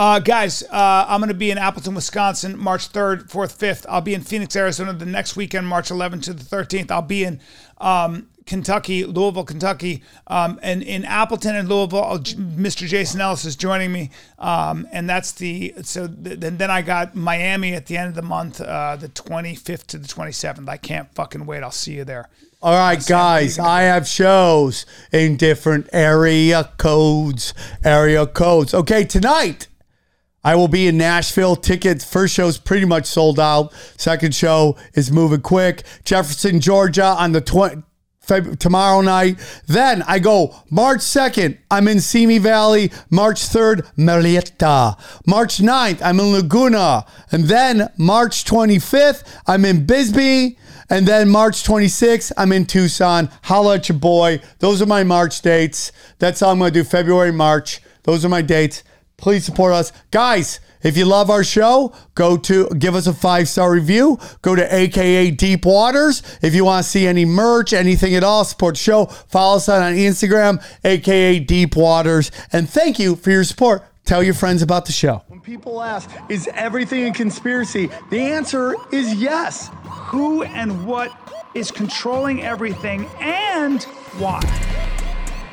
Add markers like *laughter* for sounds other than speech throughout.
Uh, guys, uh, I'm going to be in Appleton, Wisconsin, March 3rd, 4th, 5th. I'll be in Phoenix, Arizona the next weekend, March 11th to the 13th. I'll be in um, Kentucky, Louisville, Kentucky, um, and in Appleton and Louisville, I'll, Mr. Jason Ellis is joining me, um, and that's the so. Th- then then I got Miami at the end of the month, uh, the 25th to the 27th. I can't fucking wait. I'll see you there. All right, guys, I have shows in different area codes. Area codes. Okay, tonight I will be in Nashville. Tickets, first show's pretty much sold out. Second show is moving quick. Jefferson, Georgia on the 20. Feb- tomorrow night. Then I go March 2nd, I'm in Simi Valley. March 3rd, Marietta. March 9th, I'm in Laguna. And then March 25th, I'm in Bisbee. And then March 26th, I'm in Tucson. Holla at your boy. Those are my March dates. That's all I'm going to do. February, March. Those are my dates. Please support us. Guys, if you love our show, go to give us a five star review. Go to AKA Deep Waters. If you want to see any merch, anything at all, support the show. Follow us on Instagram, AKA Deep Waters. And thank you for your support. Tell your friends about the show. When people ask, is everything a conspiracy? The answer is yes. Who and what is controlling everything and why?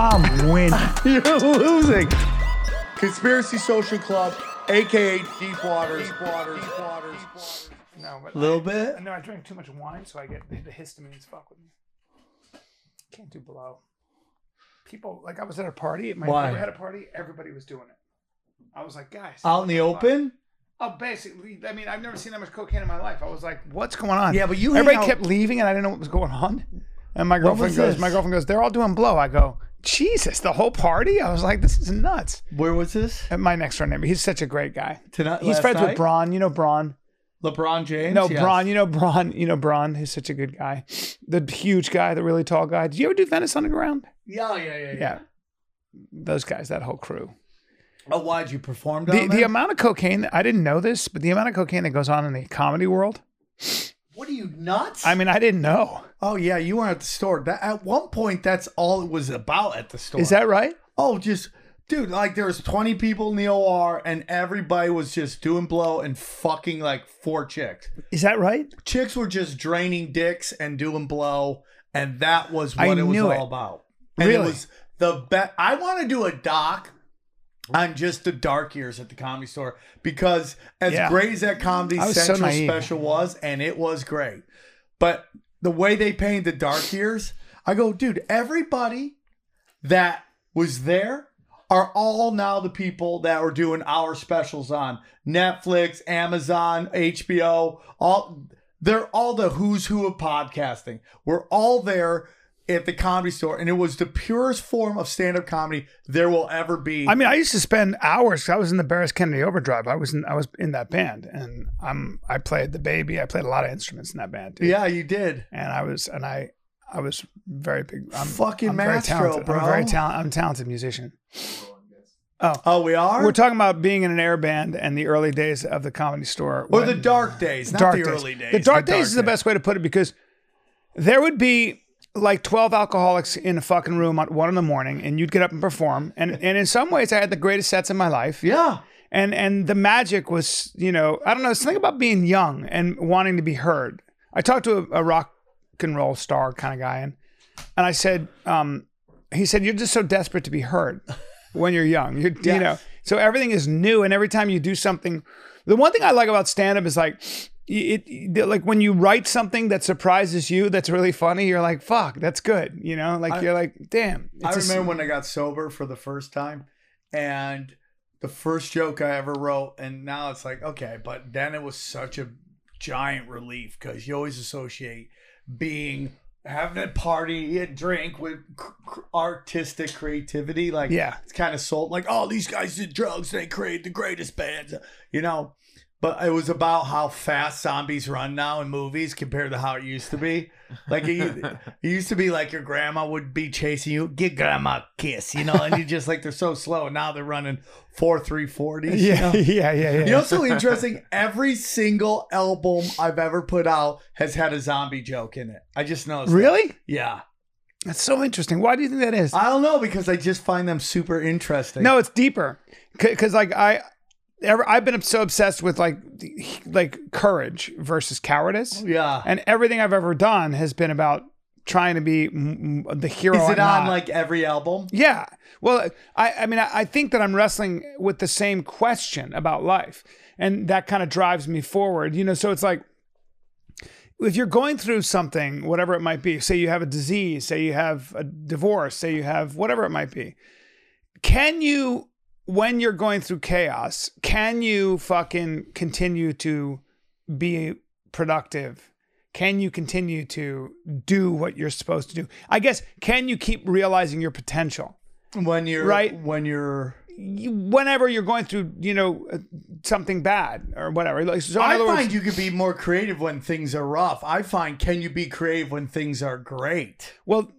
I'm winning. *laughs* You're losing. Conspiracy Social Club, aka Deep Waters. Deep Waters. Deep Waters. No, but A little bit. No, I drank too much wine, so I get the, the histamines fuck with me. Can't do blow. People like I was at a party. My Why? brother had a party. Everybody was doing it. I was like, guys, Out in the fuck? open? Oh, basically, I mean, I've never seen that much cocaine in my life. I was like, "What's going on?" Yeah, but you everybody out- kept leaving, and I didn't know what was going on. And my girlfriend goes, this? "My girlfriend goes, they're all doing blow." I go, "Jesus, the whole party!" I was like, "This is nuts." Where was this? And my next door neighbor, he's such a great guy. Tonight. He's friends with night? Braun. You know Braun. LeBron James. No, Yes. Braun. You know Braun. You know Braun. He's such a good guy. The huge guy, the really tall guy. Did you ever do Venice Underground? Yeah, yeah, yeah, yeah. Yeah. Those guys, that whole crew. Oh, why'd you perform The, the amount of cocaine, I didn't know this, but the amount of cocaine that goes on in the comedy world, what are you nuts? I mean, I didn't know. oh yeah, you weren't at the store. That at one point, that's all it was about at the store. Is that right? Oh, just dude, like there was 20 people in the OR and everybody was just doing blow and fucking like four chicks. Is that right? Chicks were just draining dicks and doing blow, and that was what I it was knew all about. And it Really? was the best. I want to do a doc on just the dark years at the comedy store because as Yeah. great as that Comedy was so Central special was, and it was great, but the way they painted the dark years, I go, dude, everybody that was there are all now the people that are doing our specials on Netflix, Amazon, HBO, all they're all the who's who of podcasting. We're all there at the comedy store and it was the purest form of stand-up comedy there will ever be. I mean, I used to spend hours. I was in the Barris Kennedy Overdrive. I was in, I was in that band, and I'm I played the baby. I played a lot of instruments in that band. Too. yeah, you did. and I was and I I was very big. I'm Fucking I'm very maestro, talented. I'm very talented. I'm a talented musician. Oh, oh, we are? We're talking about being in an air band and the early days of the comedy store. or when- the dark days, not dark the days. early days. The dark days is the best way to put it because there would be like 12 alcoholics in a fucking room at one in the morning and you'd get up and perform. And, and in some ways, I had the greatest sets in my life. Yeah. And, and the magic was, you know, I don't know, something about being young and wanting to be heard. I talked to a, a rock and roll star kind of guy and, and I said, um, he said, you're just so desperate to be heard when you're young. You're, you know, so everything is new, and every time you do something, the one thing I like about stand up is like, it, like when you write something that surprises you, that's really funny. You're like, fuck, that's good. You know, like you're like, damn. I it's a- remember when I got sober for the first time and the first joke I ever wrote, and now it's like, okay, but then it was such a giant relief because you always associate being having a party and drink with artistic creativity. Like, Yeah. it's kind of sold like, oh, these guys did drugs, they created the greatest bands, you know. But it was about how fast zombies run now in movies compared to how it used to be. Like it, *laughs* it used to be like your grandma would be chasing you, get grandma a kiss, you know, and you just like they're so slow. And now they're running four three forties. you know? *laughs* yeah, yeah, yeah. You know, so interesting. Every single album I've ever put out has had a zombie joke in it. I just that. really? Yeah. That's so interesting. Why do you think that is? I don't know because I just find them super interesting. No, it's deeper. Because like I, ever, I've been so obsessed with like like courage versus cowardice, oh, Yeah. and everything I've ever done has been about trying to be the hero. Is it on like every album? Yeah. Well, I, I mean, I, I think that I'm wrestling with the same question about life. And that kind of drives me forward. You know, so it's like if you're going through something, whatever it might be, say you have a disease, say you have a divorce, say you have whatever it might be, can you, when you're going through chaos, can you fucking continue to be productive? Can you continue to do what you're supposed to do? I guess, can you keep realizing your potential? When you're Right. When you're Whenever you're going through, you know, uh, something bad or whatever. Like, so I words- find you can be more creative when things are rough. I find can you be creative when things are great? Well,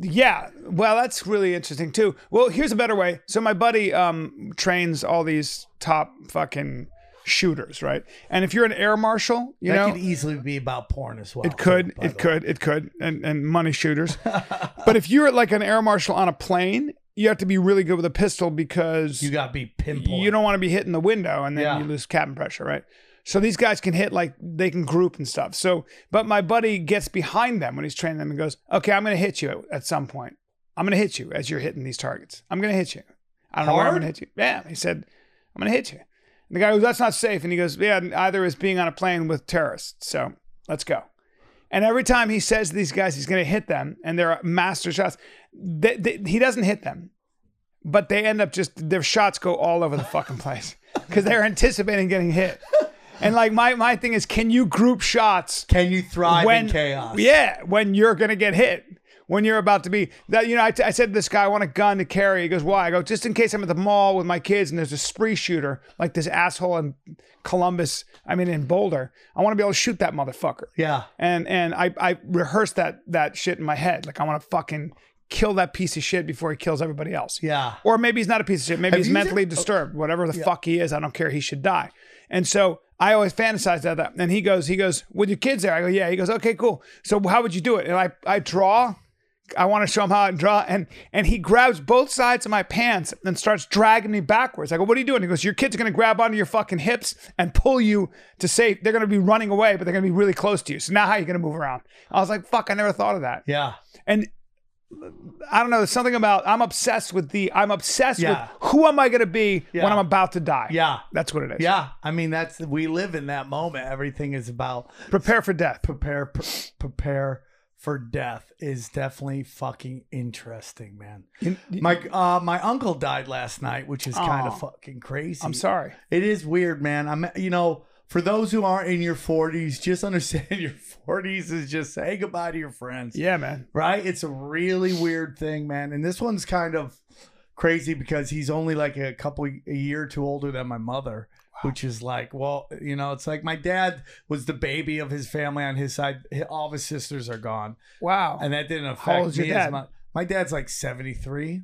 yeah. Well, that's really interesting too. Well, here's a better way. So my buddy um, trains all these top fucking shooters, right? And if you're an air marshal, you that know, could easily be about porn as well. it could, it could, it could, and and money shooters. *laughs* but if you're like an air marshal on a plane, you have to be really good with a pistol because You gotta be pinpoint. you don't want to be hitting the window and then Yeah. you lose cabin pressure, right? So these guys can hit like they can group and stuff. So, but my buddy gets behind them when he's training them and goes, "Okay, I'm going to hit you at some point. I'm going to hit you as you're hitting these targets. I'm going to hit you. I don't know where I'm going to hit you. Yeah." He said, "I'm going to hit you." And the guy goes, "That's not safe." And he goes, "Yeah, either is being on a plane with terrorists. So let's go." And every time he says to these guys he's going to hit them, and they're master shots, they, they, he doesn't hit them but they end up just their shots go all over the fucking place *laughs* because they're anticipating getting hit. And like my my thing is, can you group shots Can you thrive when in chaos? Yeah, when you're gonna get hit. When you're about to be that, you know, I, I said to this guy, I want a gun to carry. He goes, Why? I go, just in case I'm at the mall with my kids and there's a spree shooter like this asshole in Columbus, I mean in Boulder. I want to be able to shoot that motherfucker Yeah. and and I I rehearsed that that shit in my head. Like I want to fucking kill that piece of shit before he kills everybody else. Yeah. Or maybe he's not a piece of shit. Maybe Have he's mentally seen- oh. disturbed. Whatever the fuck he is, I don't care. He should die. And so I always fantasize about that. And he goes, he goes, with your kids there. I go, yeah. He goes, okay, cool. So how would you do it? And I I draw. I want to show him how I draw, and and he grabs both sides of my pants and starts dragging me backwards. I go, "What are you doing?" He goes, "Your kid's are gonna grab onto your fucking hips and pull you to safe. They're gonna be running away, but they're gonna be really close to you. So now how are you gonna move around?" I was like, "Fuck, I never thought of that." Yeah. And I don't know, there's something about I'm obsessed with the I'm obsessed Yeah. with who am I gonna be Yeah. when I'm about to die. Yeah. That's what it is. Yeah. I mean, that's we live in that moment. Everything is about Prepare for death. prepare pre- prepare for death is definitely fucking interesting, man. My uh my uncle died last night, which is kind of fucking crazy. I'm sorry. It is weird, man. I'm you know, for those who aren't in your 40s, just understand *laughs* your 40s is just say goodbye to your friends. Yeah, man. Right? It's a really weird thing, man. And this one's kind of crazy because he's only like a couple a year too older than my mother. Which is like, well, you know, it's like my dad was the baby of his family on his side. All of his sisters are gone, Wow. and that didn't affect old is your me dad? as much. My dad's like seventy three,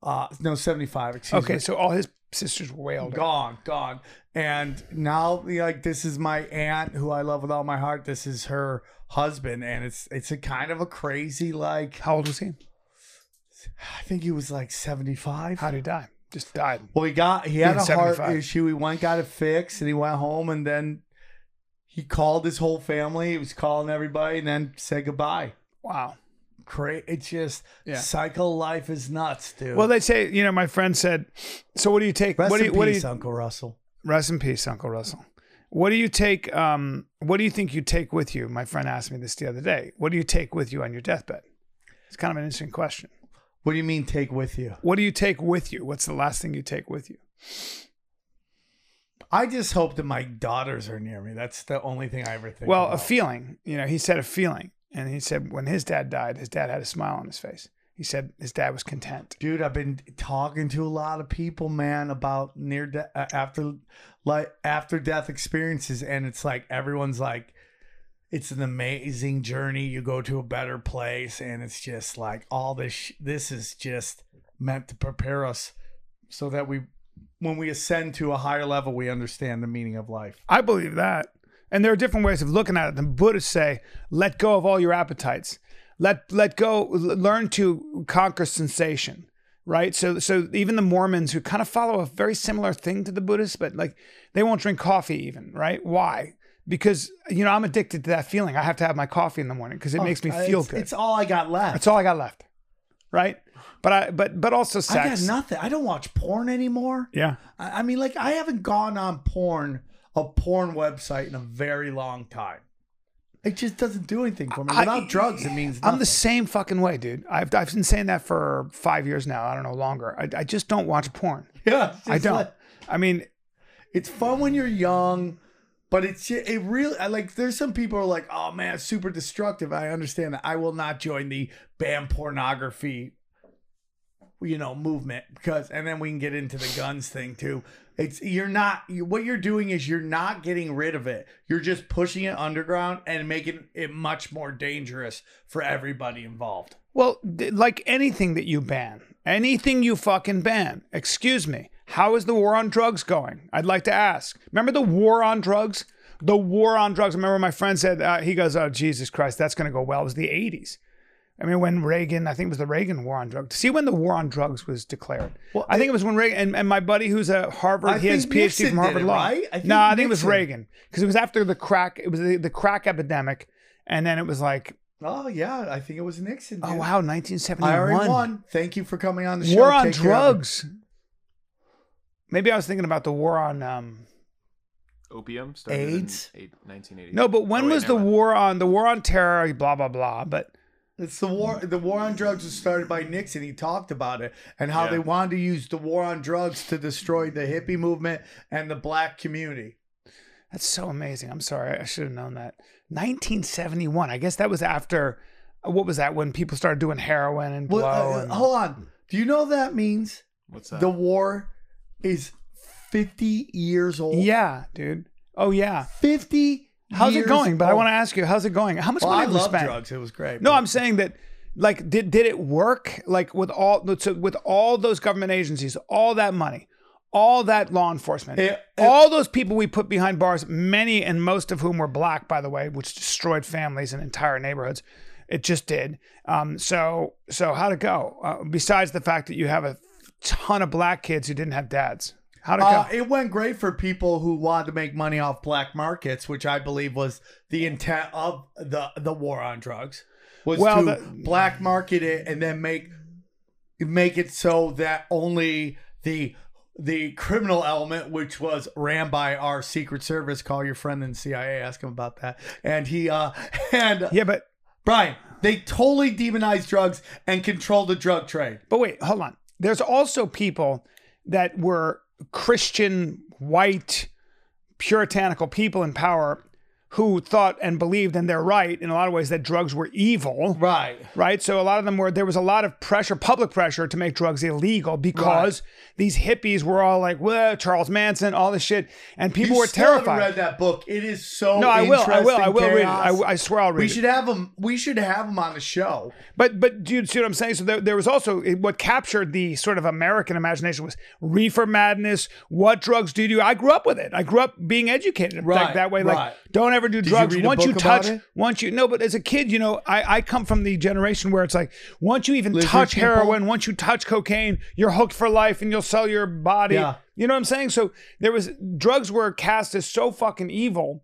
uh, no seventy five. Excuse me. okay, me. so all his sisters were way older. Gone, gone. And now, like, this is my aunt who I love with all my heart. This is her husband, and it's it's a kind of a crazy like. How old was he? I think he was like seventy five. How did he die? Just died. Well, he got he had a heart 75. issue. He went got it fixed, and he went home, and then he called his whole family. He was calling everybody, and then said goodbye. Wow. Great. It's just Yeah. cycle life is nuts, dude. Well, they say, you know, my friend said, so what do you take? Rest what do in you, what do peace, you, Uncle Russell. rest in peace, Uncle Russell. What do you take? Um, what do you think you take with you? My friend asked me this the other day. What do you take with you on your deathbed? It's kind of an interesting question. What do you mean take with you? What do you take with you? What's the last thing you take with you? I just hope that my daughters are near me. That's the only thing I ever think. Well, a feeling. You know, he said a feeling, and he said when his dad died, his dad had a smile on his face. He said his dad was content. Dude, I've been talking to a lot of people, man, about near de- uh, after like after death experiences, and it's like everyone's like, it's an amazing journey. You go to a better place, and it's just like all this. Sh- this is just meant to prepare us so that we, when we ascend to a higher level, we understand the meaning of life. I believe that. And there are different ways of looking at it. The Buddhists say, let go of all your appetites. Let let go, l- learn to conquer sensation. Right. So so even the Mormons who kind of follow a very similar thing to the Buddhists, but like they won't drink coffee even, right? Why? Because you know, I'm addicted to that feeling. I have to have my coffee in the morning because it makes me Uh, feel it's, good. It's all I got left. That's all I got left. Right? But I but but also sex. I got nothing. I don't watch porn anymore. yeah. I I mean, like, I haven't gone on porn, a porn website in a very long time. It just doesn't do anything for me. I- Without drugs, it means nothing. I'm the same fucking way, dude. I've, I've been saying that for five years now. I don't know longer. I, I just don't watch porn. *laughs* yeah, I don't. like- I mean, it's fun when you're young, but it's it really I like. There's some people who are like, oh man, super destructive. I understand that. I will not join the ban pornography, you know, movement because, and then we can get into the guns thing too. It's you're not what you're doing is you're not getting rid of it. You're just pushing it underground and making it much more dangerous for everybody involved. well, like anything that you ban, anything you fucking ban. Excuse me. How is the war on drugs going? I'd like to ask. Remember the war on drugs? The war on drugs. Remember my friend said, uh, he goes, oh, Jesus Christ, that's going to go well. It was the 80s. I mean, when Reagan, I think it was the Reagan war on drugs. See when the war on drugs was declared. Well, I think it was when Reagan, and, and my buddy who's a Harvard, I he has PhD Nixon from Harvard it, Law. right? I think no, I think it was Reagan because it was after the crack, it was the, the crack epidemic. And then it was like, Oh yeah, I think it was Nixon. oh dude. wow, I 1971. already won. Thank you for coming on the show. War on Take care drugs. Maybe I was thinking about the war on. Um, Opium started AIDS? in eight, 1980. no, but when Oh, wait, was the never war on the war on terror? Blah blah blah. But It's the war. The war on drugs was started by Nixon. He talked about it and how Yeah. they wanted to use the war on drugs to destroy the hippie movement and the black community. that's so amazing. I'm sorry, I should have known that. 1971. I guess that was after. What was that when people started doing heroin and blow? Well, uh, and, hold on. Do you know that means What's that? the war is fifty years old? yeah, dude. Oh yeah. fifty. How's it going? But I want to ask you, how's it going? How much Well, money I have love spent? drugs. It was great. No, but- I'm saying that like did did it work? Like with all so with all those government agencies, all that money, all that law enforcement, It- all those people we put behind bars, many and most of whom were black, by the way, which destroyed families and entire neighborhoods. It just did. Um, so so how'd it go? Uh, besides the fact that you have a ton of black kids who didn't have dads, how'd it go? Uh, it went great for people who wanted to make money off black markets, which I believe was the intent of the the war on drugs, was Well, to the- black market it and then make make it so that only the the criminal element, which was ran by our Secret Service, call your friend in CIA, ask him about that, and he uh *laughs* and yeah, but Brian, they totally demonized drugs and controlled the drug trade. But wait, hold on. There's also people that were Christian, white, puritanical people in power who thought and believed, and they're right in a lot of ways, that drugs were evil. Right. Right. So a lot of them were, there was a lot of pressure, public pressure to make drugs illegal because these hippies were all like, well, Charles Manson, all this shit. And people you were terrified. read that book. It is so no, I will. I will. I will interesting read it. I. I swear I'll read we it. should have them, We should have them on the show. But but do you see what I'm saying? So there, there was also what captured the sort of American imagination was reefer madness. What drugs do you do? I grew up with it. I grew up being educated like that way. right. Like don't ever do you drugs. once you touch, it? once you no. But as a kid, you know, I I come from the generation where it's like once you even Lizard touch people? heroin, once you touch cocaine, you're hooked for life, and you'll sell your body. Yeah. You know what I'm saying? So there was drugs were cast as so fucking evil.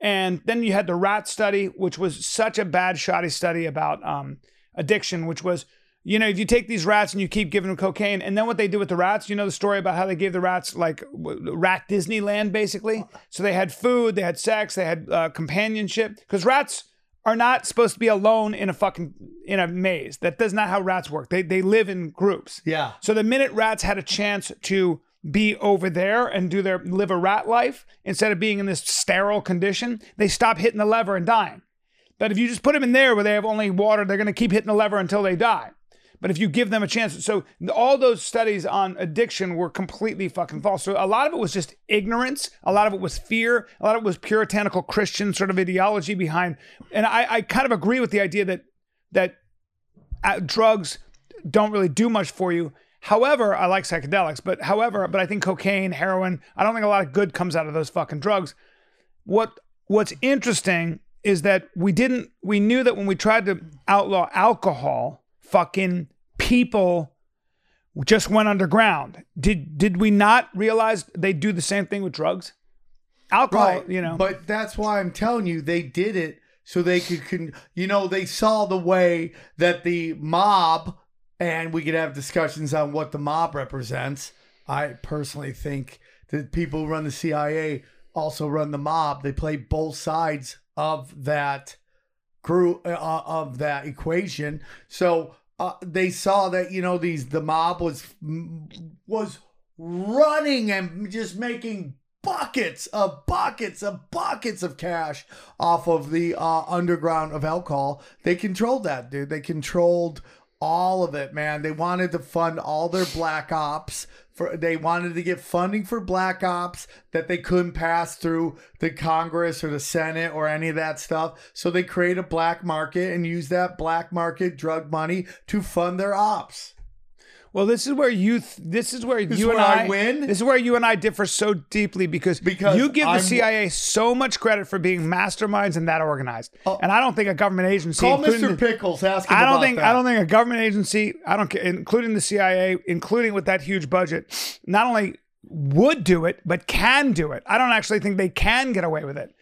And then you had the rat study, which was such a bad, shoddy study about um, addiction, which was, you know, if you take these rats and you keep giving them cocaine, and then what they do with the rats, you know the story about how they gave the rats like rat Disneyland, basically. So they had food, they had sex, they had uh, companionship, because rats are not supposed to be alone in a fucking in a maze. That does not how rats work. They they live in groups. Yeah. So the minute rats had a chance to be over there and do their live a rat life instead of being in this sterile condition, they stop hitting the lever and dying. But if you just put them in there where they have only water, they're going to keep hitting the lever until they die. But if you give them a chance, so all those studies on addiction were completely fucking false. So a lot of it was just ignorance. A lot of it was fear. A lot of it was puritanical Christian sort of ideology behind. And I, I kind of agree with the idea that that uh, drugs don't really do much for you. However, I like psychedelics, but however, but I think cocaine, heroin, I don't think a lot of good comes out of those fucking drugs. What what's interesting is that we didn't we knew that when we tried to outlaw alcohol, fucking people just went underground. Did did we not realize they do the same thing with drugs? Alcohol, Right. you know. But that's why I'm telling you, they did it so they could, con- you know, they saw the way that the mob, and we could have discussions on what the mob represents. I personally think that people who run the CIA also run the mob. They play both sides of that crew uh, of that equation. So uh, they saw that you know these the mob was was running and just making buckets of buckets of buckets of cash off of the uh, underground of alcohol. They controlled that, dude. They controlled all of it, man. They wanted to fund all their black ops. For they wanted to get funding for black ops that they couldn't pass through the Congress or the Senate or any of that stuff. So they create a black market and use that black market drug money to fund their ops. Well, this is where you. Th- this is where This you is and I I, win? This is where you and I differ so deeply because Because you give the I'm- CIA so much credit for being masterminds and that organized, Oh. and I don't think a government agency. Call Mr. Pickles. Ask him I don't think that. I don't think a government agency, I don't care, including the CIA, including with that huge budget, not only would do it but can do it. I don't actually think they can get away with it.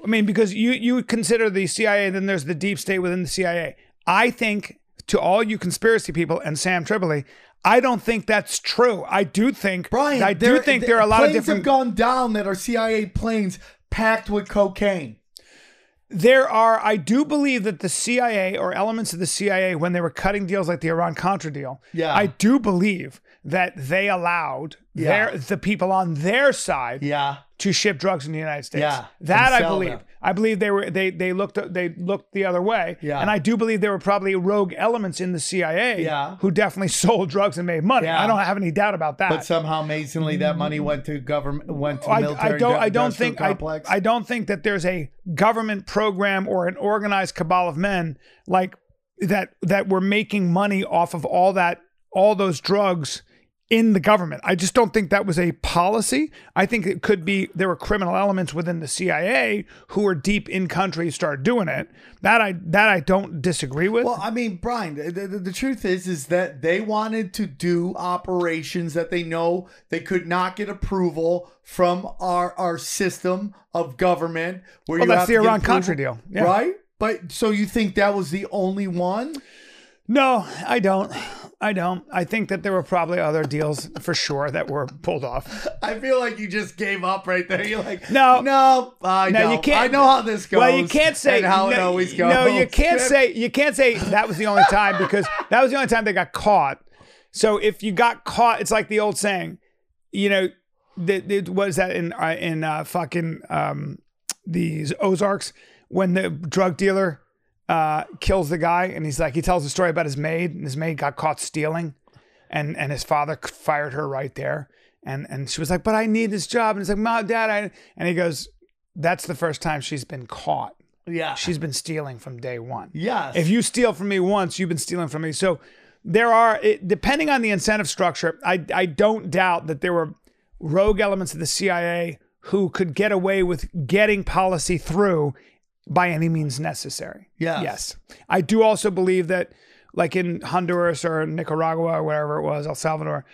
I mean, because you you consider the CIA, then there's the deep state within the CIA. I think to all you conspiracy people and Sam Tripoli, I don't think that's true. I do think Brian, I do think there are a lot of different planes have gone down that are CIA planes packed with cocaine. There are, I do believe that the CIA or elements of the CIA, when they were cutting deals like the Iran Contra deal, Yeah. I do believe that they allowed Yeah. their the people on their side Yeah. to ship drugs in the United States. Yeah, that I believe. them. I believe they were they they looked they looked the other way. Yeah. and I do believe there were probably rogue elements in the CIA. Yeah. who definitely *laughs* sold drugs and made money. Yeah. I don't have any doubt about that. But somehow, amazingly, that money went to government, went to I, military. I don't. I don't think. I, complex. I don't think that there's a government program or an organized cabal of men like that that were making money off of all that, all those drugs in the government. I just don't think that was a policy. I think it could be there were criminal elements within the CIA who were deep in country started doing it. That I that I don't disagree with. Well, I mean, Brian, the, the, the truth is, is that they wanted to do operations that they know they could not get approval from our our system of government. Where Well, you that's have the to Iran-Contra deal. Yeah. right? But so you think that was the only one? no, I don't. I don't. I think that there were probably other deals for sure that were pulled off. I feel like you just gave up right there. You're like, No. no, I No, know. you can't- I know how this goes. Well, you can't say how it always goes. No, you can't say you can't say that was the only time because that was the only time they got caught. So if you got caught, it's like the old saying, you know, the, the, what is that in uh, in uh, fucking um, these Ozarks when the drug dealer uh, kills the guy and he's like he tells a story about his maid and his maid got caught stealing and and his father fired her right there. And and she was like but I need this job. And he's like mom dad I and he goes that's the first time she's been caught. Yeah. she's been stealing from day one. Yes. if you steal from me once you've been stealing from me. So there are it, depending on the incentive structure I I don't doubt that there were rogue elements of the CIA who could get away with getting policy through by any means necessary. Yes. Yes. I do also believe that, like in Honduras or Nicaragua or wherever it was, El Salvador,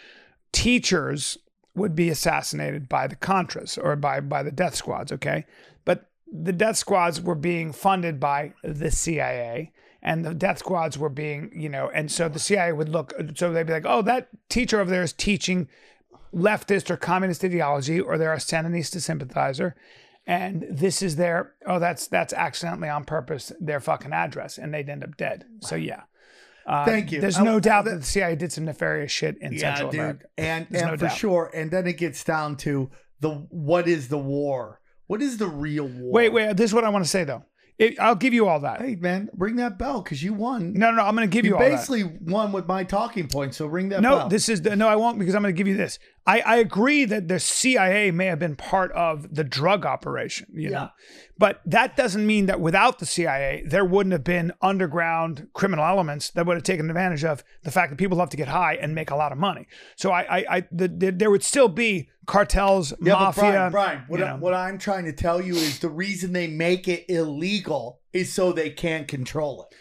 teachers would be assassinated by the Contras or by, by the death squads, okay? But the death squads were being funded by the CIA and the death squads were being, you know, and so the CIA would look, so they'd be like, oh, that teacher over there is teaching leftist or communist ideology, or they're a Sandinista sympathizer, and this is their oh that's that's accidentally on purpose their fucking address, and they'd end up dead. So yeah, uh, Thank you. There's I- no doubt that the CIA did some nefarious shit in Central dude. America. And There's and no for doubt. sure. And then it gets down to the what is the war? What is the real war? Wait, wait. This is what I want to say though. It, I'll give you all that. Hey man, ring that bell because you won. No, no, no. I'm going to give you, you all that. basically won with my talking points. So ring that No, bell. this is the, no. I won't because I'm going to give you this. I, I agree that the CIA may have been part of the drug operation, you know, but that doesn't mean that without the CIA there wouldn't have been underground criminal elements that would have taken advantage of the fact that people love to get high and make a lot of money. So I, I, I the, the, there would still be cartels, Yeah, mafia. but Brian, Brian, what, I, what I'm trying to tell you is the reason they make it illegal is so they can't control it.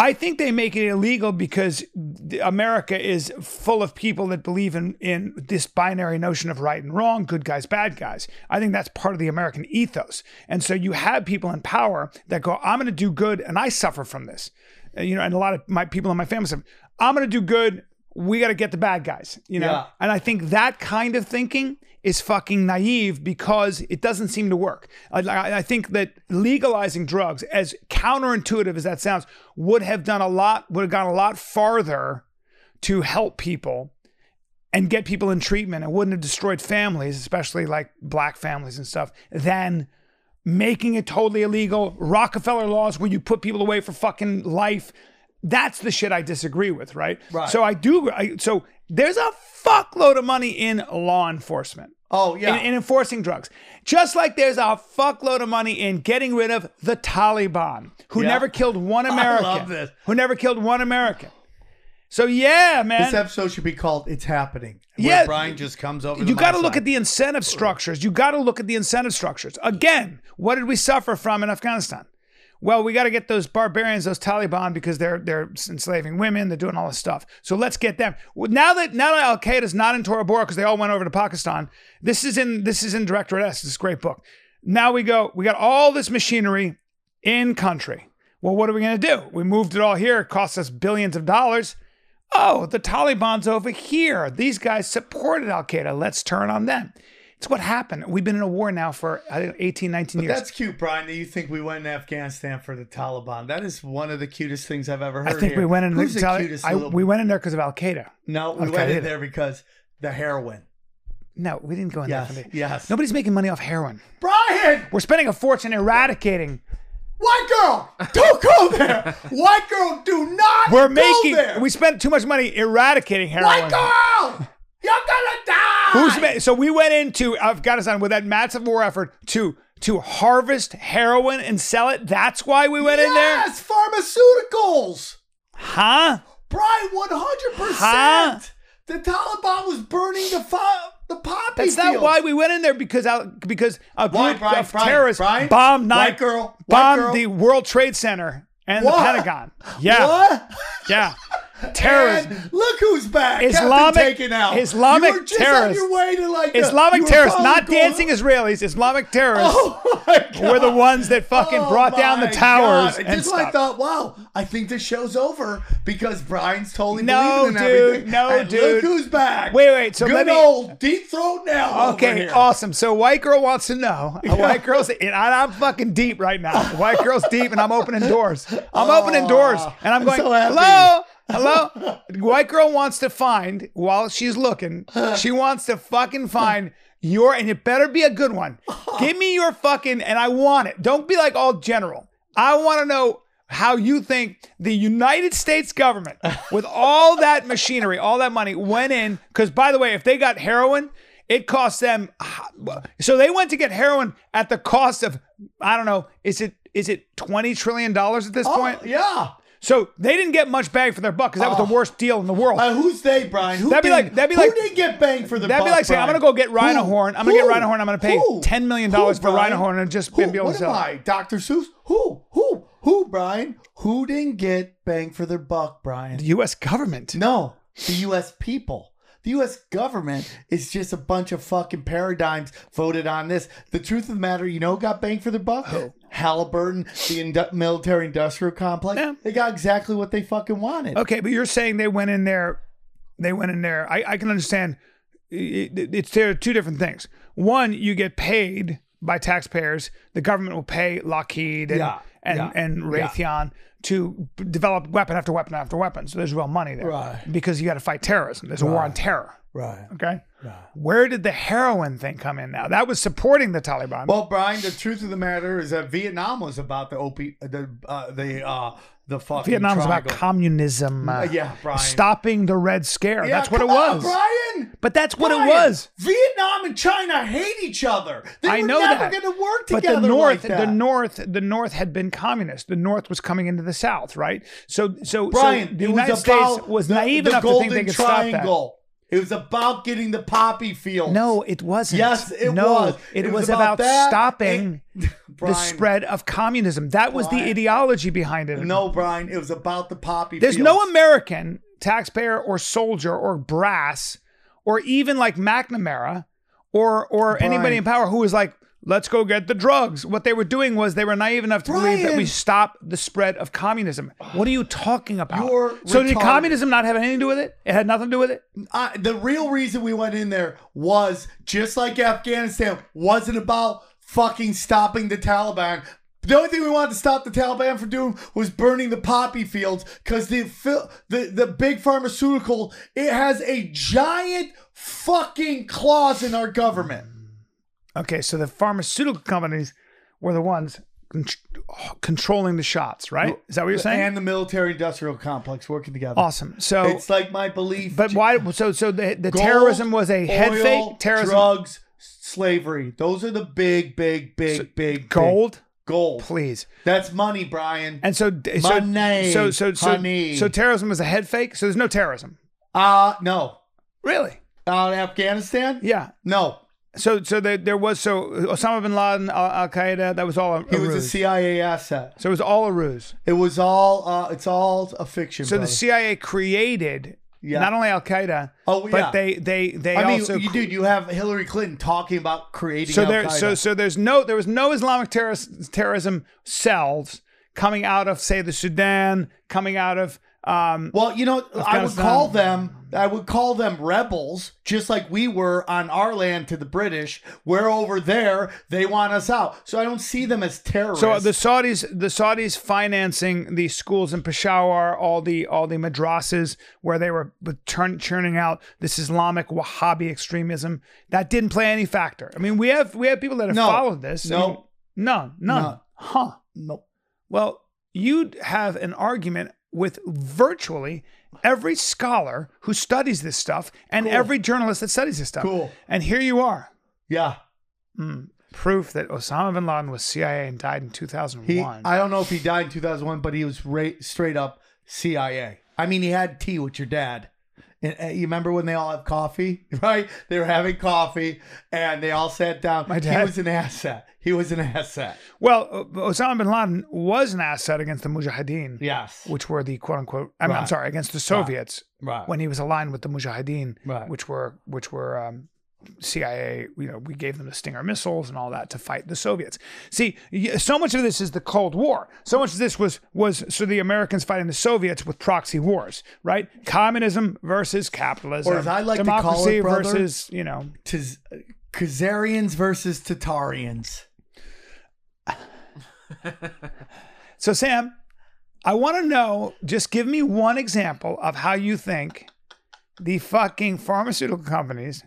I think they make it illegal because America is full of people that believe in in this binary notion of right and wrong, good guys, bad guys. I think that's part of the American ethos. And so you have people in power that go, "I'm going to do good," and I suffer from this. Uh, You know, and a lot of my people in my family say, "I'm going to do good. We got to get the bad guys." You know, Yeah. and I think that kind of thinking is fucking naive because it doesn't seem to work. I, I think that legalizing drugs, as counterintuitive as that sounds, would have done a lot, would have gone a lot farther to help people and get people in treatment and wouldn't have destroyed families, especially like black families and stuff, than making it totally illegal. Rockefeller laws where you put people away for fucking life. That's the shit I disagree with, right? Right. So I do. I, so there's a fuckload of money in law enforcement. Oh yeah, In, in enforcing drugs. Just like there's a fuckload of money in getting rid of the Taliban, who Yeah. never killed one *laughs* American. I love this. Who never killed one American. So yeah, man. this episode should be called "It's Happening." Yeah. Brian just comes over. you got got to look at the incentive structures. You got to look at the incentive structures. Again, what did we suffer from in Afghanistan? Well, we got to get those barbarians, those Taliban, because they're they're enslaving women, they're doing all this stuff. So let's get them. Now that now that Al Qaeda's not in Tora Bora because they all went over to Pakistan. This is in this is in Directorate S. This great book. Now we go. We got all this machinery in country. Well, what are we going to do? We moved it all here. It cost us billions of dollars. Oh, the Taliban's over here. These guys supported Al Qaeda. Let's turn on them. It's what happened. We've been in a war now for I think, 18, 19 years. That's cute, Brian. That you think we went in Afghanistan for the Taliban? That is one of the cutest things I've ever heard. I think here. we went in. Who's the Tali- cutest I- little? we went in there because of Al Qaeda. no, we Okay, went in there because the heroin. No, we didn't go in Yes, there for the. yes. Nobody's making money off heroin. Brian, We're spending a fortune eradicating. white girl, don't go there. White girl, do not. We're go making. there. We spent too much money eradicating heroin. white girl, you're gonna die. Who's so we went into Afghanistan with that massive war effort to to harvest heroin and sell it. That's why we went in there, Yes, pharmaceuticals. huh? Brian, one hundred percent. The Taliban was burning the fa- the poppy That's not why we went in there because out because a Why, group Brian, of Brian, terrorists Brian? bombed White girl, bombed girl. the World Trade Center and the Pentagon. Yeah, What? yeah, *laughs* terrorism. And look who's back. Islamic- taken out. Islamic terrorists. On your way to like Islamic terrorists, not dancing Israelis. Islamic terrorists Oh my God. were the ones that fucking Oh brought down the towers God. and Just I thought, wow, I think this show's over because Brian's totally No, believing in dude. everything. No, and dude. Look who's back. Wait, wait, so Good let me- old deep throat now. Okay, awesome. So white girl wants to know. A white girl's and I'm fucking deep right now. White girl's deep, and I'm opening doors. I'm opening doors, and I'm *laughs* I'm going, so happy. hello, hello. White girl wants to find while she's looking. She wants to fucking find your, and it better be a good one. Give me your fucking, and I want it. Don't be like all general. I want to know how you think the United States government, with all that machinery, all that money, went in. Because by the way, if they got heroin, it cost them. So they went to get heroin at the cost of I don't know. Is it is it twenty trillion dollars at this Oh, point? yeah. So they didn't get much bang for their buck because that was the worst deal in the world. Uh, who's they, Brian? Who That'd be like- that'd be like who didn't get banged for the That'd be like saying, I'm gonna go get Rhino? Horn. I'm gonna get Who? Rhino Horn. I'm gonna pay Who? $10 million for Rhino Brian? Horn and just Who? be able to sell. What am. I, Dr. Seuss? Who? Who? Who, Brian? Who didn't get bang for their buck, Brian? The U.S. government. No, the U.S. people. The U.S. government is just a bunch of fucking paradigms voted on this. The truth of the matter, you know, got banged for their buck. Halliburton, the indu- military-industrial complex. Yeah. They got exactly what they fucking wanted. Okay, but you're saying they went in there. They went in there. I, I can understand. It, it- it's there are two different things. One, you get paid by taxpayers. The government will pay Lockheed and Yeah, and, yeah, and yeah. Raytheon to develop weapon after weapon after weapon. So there's real money there, Right. Because you got to fight terrorism. There's a war on terror. Right. Okay. Right. Where did the heroin thing come in now? That was supporting the Taliban. Well, Brian, the truth of the matter is that Vietnam was about the opi- the uh, the uh, the fucking Vietnam was about communism. uh, yeah, Brian. Stopping the Red Scare. Yeah, that's what it come on, was. Brian. But that's what Brian, it was. Vietnam and China hate each other. They I were know never that. going to work together. But the North, like the North, the North had been communist. The North was coming into the South, right? So, so, Brian, so the United was States was naive the enough to think they could stop that. It was about getting the poppy fields. No, it wasn't. Yes, it no, was. It, It was, was about, about stopping and- *laughs* the Brian. spread of communism. That was the ideology behind it. No, Brian, it was about the poppy There's fields. no American taxpayer or soldier or brass or even like McNamara or or anybody in power who was like, let's go get the drugs. What they were doing was they were naive enough to believe that we stop the spread of communism. What are you talking about? You're so did communism not have anything to do with it? It had nothing to do with it? uh, the real reason we went in there was just like Afghanistan wasn't about fucking stopping the Taliban. The only thing we wanted to stop the Taliban from doing was burning the poppy fields because the, the the big pharmaceutical it has a giant fucking clause in our government. Okay, so the pharmaceutical companies were the ones con- controlling the shots, right? Is that what you're saying? And the military industrial complex working together. awesome. So It's like my belief. But why? So, so the the Gold, terrorism was a head oil, fake terrorism. drugs, slavery. Those are the big, big, big, big Gold, big- gold. please. That's money, Brian. And so, so, Money, so, so, so, honey. so, terrorism was a head fake. So there's no terrorism, Uh no. really. Uh, Afghanistan? Yeah. No. So, so there, there was so Osama bin Laden, Al Qaeda. That was all a, a He was a ruse. CIA asset. so it was all a ruse. It was all. Uh, it's all a fiction. So the. CIA created Yeah. not only Al Qaeda, Oh, but yeah. they, they, they I mean, also. you, dude, you have Hillary Clinton talking about creating. so there, so so there's no there was no Islamic terrorist, terrorism cells coming out of say the Sudan, coming out of um, Well, you know, I would call them. I would call them rebels, just like we were on our land to the British. We're over there; they want us out. So I don't see them as terrorists. So the Saudis, the Saudis financing the schools in Peshawar, all the all the madrasas where they were turn, churning out this Islamic Wahhabi extremism. That didn't play any factor. I mean, we have we have people that have No. followed this. I No. mean, none, none. None. Huh. no, Well, you'd have an argument with virtually every scholar who studies this stuff and Cool. every journalist that studies this stuff. Cool. And here you are. yeah, Proof that Osama bin Laden was CIA and died in 2001. he. I don't know if he died in two thousand one, but he was ra- straight up CIA. I mean, he had tea with your dad. And, uh, you remember when they all have coffee, *laughs* right? They were having coffee, and they all sat down. My He dad- was an asset. He was an *laughs* asset. Well, uh, Osama bin Laden was an asset against the Mujahideen, Yes. which were the quote unquote. I mean, I'm sorry, against the Soviets Right. when he was aligned with the Mujahideen, Right. which were which were um, CIA. You know, we gave them the Stinger missiles and all that to fight the Soviets. See, so much of this is the Cold War. So much of this was was so the Americans fighting the Soviets with proxy wars, right? Communism versus capitalism, Or as I like to call it, brother, versus you know. Tis- Khazarians versus Tatarians. *laughs* So, Sam, I want to know just give me one example of how you think the fucking pharmaceutical companies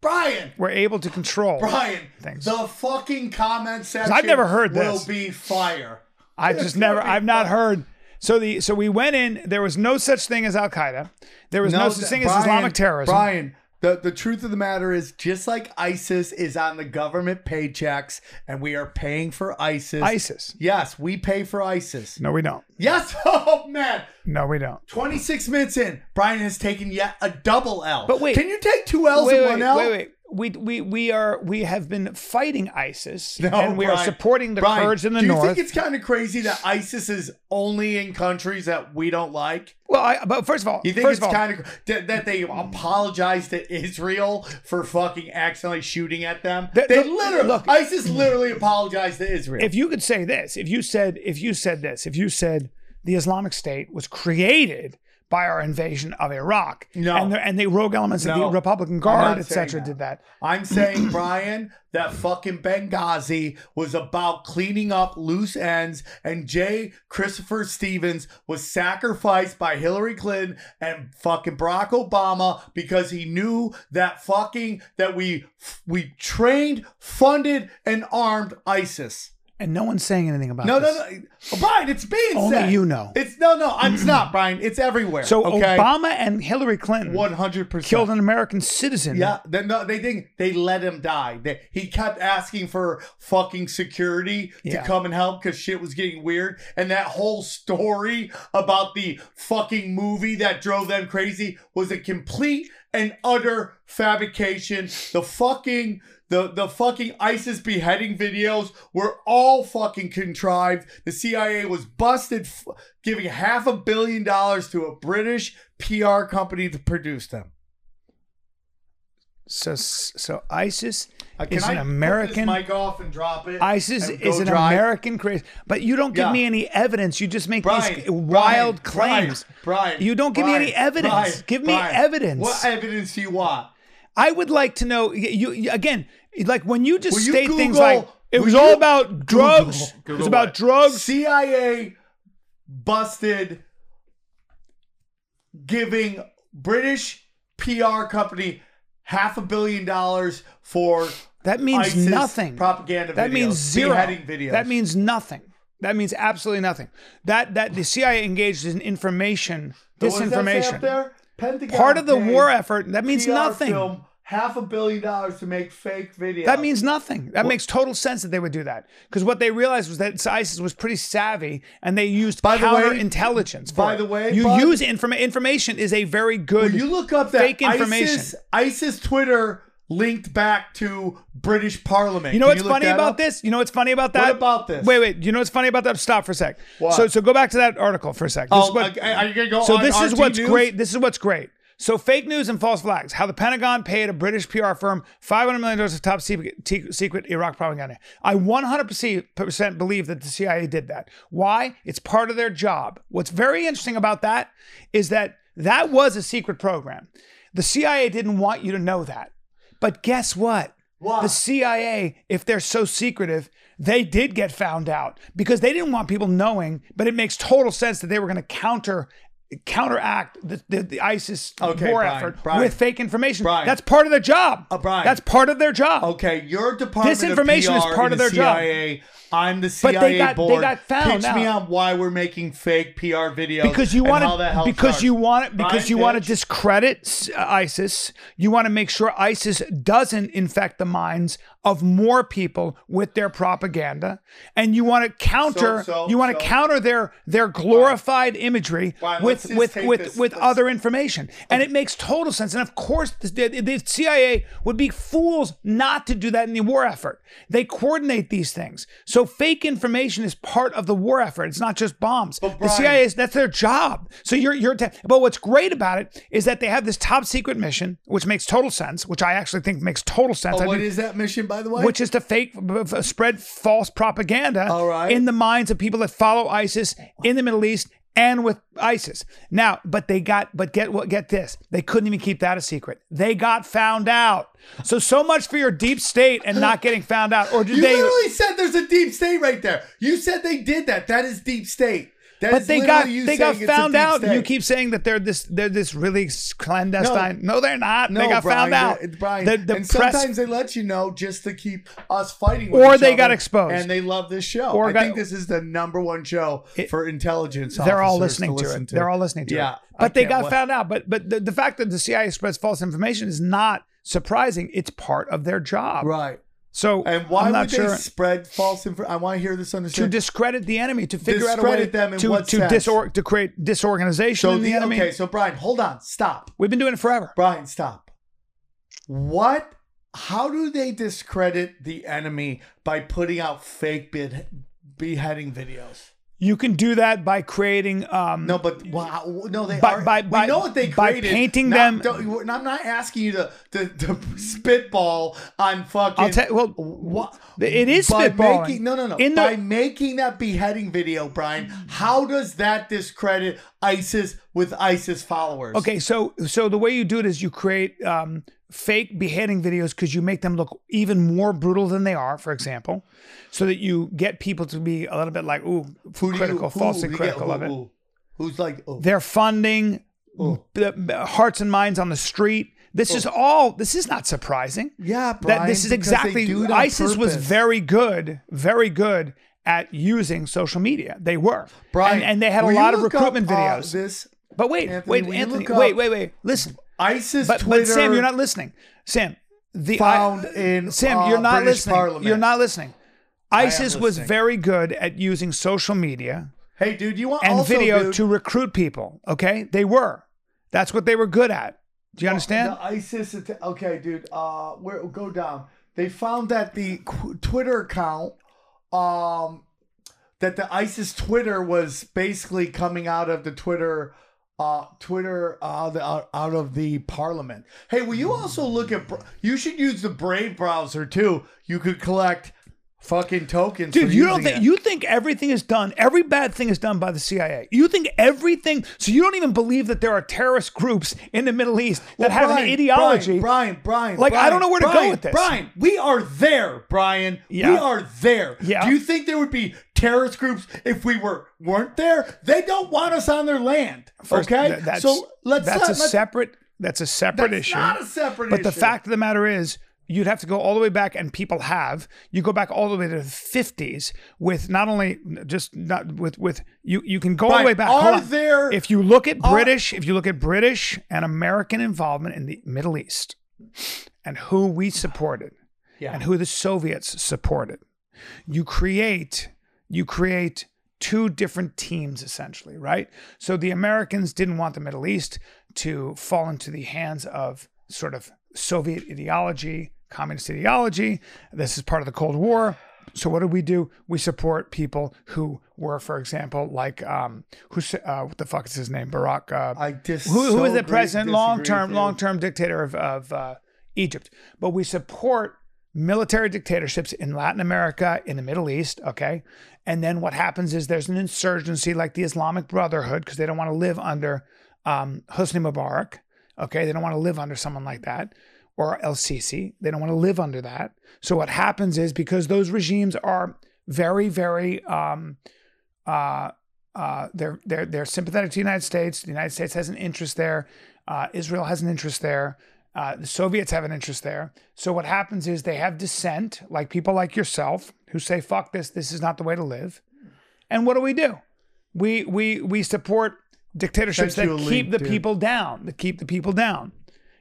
Brian, were able to control. Brian, Things. the fucking comment section I've never heard will this. be fire. I just never, I've not heard. So the so we went in. There was no such thing as Al Qaeda. There was no, such thing as Islamic terrorism. Brian, the, the truth of the matter is just like ISIS is on the government paychecks and we are paying for ISIS. ISIS. Yes, we pay for ISIS. No, we don't. Yes. *laughs* Oh man. No, we don't. 26 minutes in, Brian has taken yet a double L. But wait. Can you take two L's Wait, and wait, one L? wait, wait. We, we we are we have been fighting ISIS No, and we are supporting the Brian, Kurds in the north. do you think it's kind of crazy that ISIS is only in countries that we don't like? well, I, but first of all, You think it's kind of that, that they apologize to Israel for fucking accidentally shooting at them? Th- they look- literally, look- ISIS literally apologized to Israel. if you could say this, if you said if you said this, if you said the Islamic State was created by our invasion of Iraq. No. and the, and the rogue elements of the Republican Guard, etc., did that. I'm saying, *clears throat* Brian, that fucking Benghazi was about cleaning up loose ends, and J. Christopher Stevens was sacrificed by Hillary Clinton and fucking Barack Obama because he knew that fucking that we we trained, funded, and armed ISIS. And no one's saying anything about No, this. no, no, Oh, Brian, it's being Only said. you know. It's no, no, it's not, Brian. It's everywhere. So okay, Obama and Hillary Clinton one hundred percent killed an American citizen. Yeah, they, no, they think they let him die. They, he kept asking for fucking security to come and help because shit was getting weird. And that whole story about the fucking movie that drove them crazy was a complete and utter fabrication. The fucking the the fucking ISIS beheading videos were all fucking contrived. The CIA was busted, f- giving half a billion dollars to a British PR company to produce them. So so ISIS Uh, is I an put American. mic off and drop it? ISIS is an dry? American craze, but you don't give Yeah. me any evidence. You just make Brian, these wild Brian, claims. Brian, You don't give me any evidence. Brian, Give me Brian. evidence. What evidence do you want? I would like to know. You, you again, like when you just Will you state things like it was all about drugs. Google- it was about what? drugs. CIA busted giving British PR company half a billion dollars for That means ISIS nothing. propaganda That videos, means zero. videos. That means nothing. That means absolutely nothing. That that the CIA engaged in information, So what does that say disinformation. Pentagon Part of the paid war effort. That means PR nothing. Film half a billion dollars to make fake videos. That means nothing. That makes total sense that they would do that because what they realized was that ISIS was pretty savvy and they used By the way- counterintelligence. by for the way, you bud- use informa- information is a very good. When you look up that fake information. ISIS, ISIS Twitter linked back to British Parliament. You know Can what's look funny about up? this? You know what's funny about that? about this? Wait, wait. You know what's funny about that? Stop for a sec. What? So, so go back to that article for a sec. This Oh, is what- are you gonna go so this is RT what's News? great. This is what's great. So fake news and false flags. How the Pentagon paid a British PR firm five hundred million dollars of top secret, secret Iraq propaganda. I one hundred percent believe that the CIA did that. Why? It's part of their job. What's very interesting about that is that that was a secret program. The CIA didn't want you to know that. But guess what? The CIA, if they're so secretive, they did get found out because they didn't want people knowing. But it makes total sense that they were going to counter counteract the, the, the ISIS Okay, war Brian, effort Brian, with fake information. Brian. That's part of their job. Uh, Brian. That's part of their job. Okay, your department Disinformation of is part of the their job. CIA. I'm the But CIA they got- they got found Pitch me out. on why we're making fake PR videos because you want to because you want it because you want to discredit uh, ISIS. You want to make sure ISIS doesn't infect the minds of more people with their propaganda, and you want to counter So- so- you want to so- counter their their glorified imagery Brian, with with with this- with other information, and it makes total sense. And of course, the, the, CIA would be fools not to do that in the war effort. They coordinate these things, so fake information is part of the war effort. It's not just bombs. the CIA is that's their job. So you're you're. But what's great about it is that they have this top secret mission, which makes total sense. Which I actually think makes total sense. Oh, what is that mission, by the way? which is to fake spread false propaganda All right. in the minds of people that follow ISIS in the Middle East and with ISIS. Now, but they got but get what get this. They couldn't even keep that a secret. They got found out. So so much for your deep state and not getting found out. Or did you they literally said there's a deep state right there. You said they did that. That is deep state. That but they got they got saying it's a found out. State. You keep saying that they're this they're this really clandestine. No, they're not. No, they got Brian, found out. Brian, The, the and press sometimes they let you know just to keep us fighting. With Or they got exposed. and they love this show. Or I got- think this is the number one show for intelligence. they're all listening to, listen it. They're all listening to Yeah, it. I But they got wait. found out. But but the, the fact that the CIA spreads false information is not surprising. It's part of their job. right. So And why I'm not would sure they spread false information? I want to hear this understanding. to discredit the enemy, to figure out a way Discredit them in to what to disor- to create disorganization so in the, the, enemy. okay, so Brian, hold on, stop. We've been doing it forever. Brian, stop. What? How do they discredit the enemy by putting out fake bid, beheading videos? You can do that by creating. Um, No, but wow, no, they By- are. by- we by- know what they by created. painting Not- them- I'm not asking you to to, to spitball on fucking. I'll tell. Well, What It is by spitballing. Making, no, no, no. In the- by making that beheading video, Brian, how does that discredit ISIS with ISIS followers? Okay, so so the way you do it is you create um, fake beheading videos because you make them look even more brutal than they are. For example, so that you get people to be a little bit like, ooh, Who critical, who- falsely who- critical who- of it. who- Who's like? Oh, They're funding Oh. the- hearts and minds on the street. This is all. This is not surprising. yeah, that this is exactly do it on ISIS was very good, very good at using social media. They were, Brian, and, and they had a lot of recruitment up, uh, videos. this but wait, Anthony, wait, Anthony, wait, wait, wait. Listen, ISIS but Twitter. but Sam, you're not listening. Sam, the Found I- in, Sam, uh, you're not British listening. Parliament. You're not listening. ISIS was very good at using social media Hey, dude, you want and also, video dude, to recruit people. Okay, they were. That's what they were good at. Do you understand? The ISIS. Okay, dude. Uh, where go down? They found that the Twitter account, um, that the ISIS Twitter was basically coming out of the Twitter, uh, Twitter uh, the, out, out of the Parliament. Hey, will you also look at? Br- You should use the Brave browser too. You could collect fucking tokens. Dude, you don't think it. you think everything is done. Every bad thing is done by the CIA. You think everything. So you don't even believe that there are terrorist groups in the Middle East that have an ideology. Brian, Brian, Brian. Like, I don't know where to go with this. Brian, we are there, Brian. Yeah. We are there. Yeah. Do you think there would be terrorist groups if we were weren't there? They don't want us on their land. First, okay, th- that's, so let's that's a let's- separate that's a separate that's issue. not a separate but the fact of the matter is, you'd have to go all the way back, and people have. You go back all the way to the fifties with not only just not with with you. You can go all the way back. Are there- If you look at are- British, if you look at British and American involvement in the Middle East, and who we supported, Yeah. and who the Soviets supported, you create you create two different teams essentially, right? So the Americans didn't want the Middle East to fall into the hands of sort of Soviet ideology, communist ideology. This is part of the Cold War. So what do we do? We support people who were, for example, like um, who's uh, what the fuck is his name? Barack. Uh, I just who, who so is the president, Long term, long term dictator of, of uh, Egypt? But we support military dictatorships in Latin America, in the Middle East, okay? And then what happens is there's an insurgency like the Islamic Brotherhood because they don't want to live under um, Hosni Mubarak, okay? They don't want to live under someone like that or El Sisi. They don't want to live under that. So what happens is because those regimes are very, very um, uh, uh, they're they're they're sympathetic to the United States. The United States has an interest there. Uh, Israel has an interest there. Uh, the Soviets have an interest there. So what happens is they have dissent, like people like yourself who say, "Fuck this! This is not the way to live." And what do we do? We we we support dictatorships that keep the dude. people down, that keep the people down.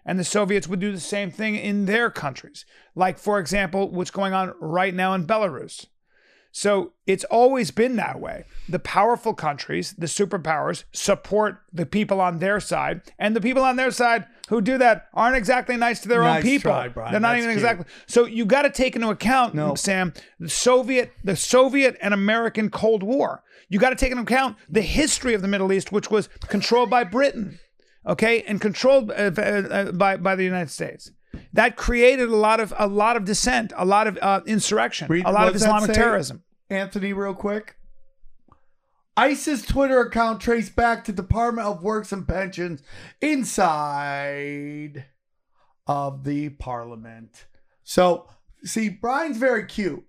And the Soviets would do the same thing in their countries. Like, for example, what's going on right now in Belarus. So it's always been that way. The powerful countries, the superpowers, support the people on their side, and the people on their side who do that aren't exactly nice to their own people. try, Brian. They're not That's even cute. exactly. So you got to take into account, No. Sam, the Soviet, the Soviet and American Cold War. You got to take into account the history of the Middle East, which was controlled by Britain, okay, and controlled uh, uh, uh, by by the United States. That created a lot of a lot of dissent, a lot of uh, insurrection, Read- a lot of Islamic terrorism. Anthony, real quick. ISIS Twitter account traced back to Department of Works and Pensions inside of the Parliament. So, see, Brian's very cute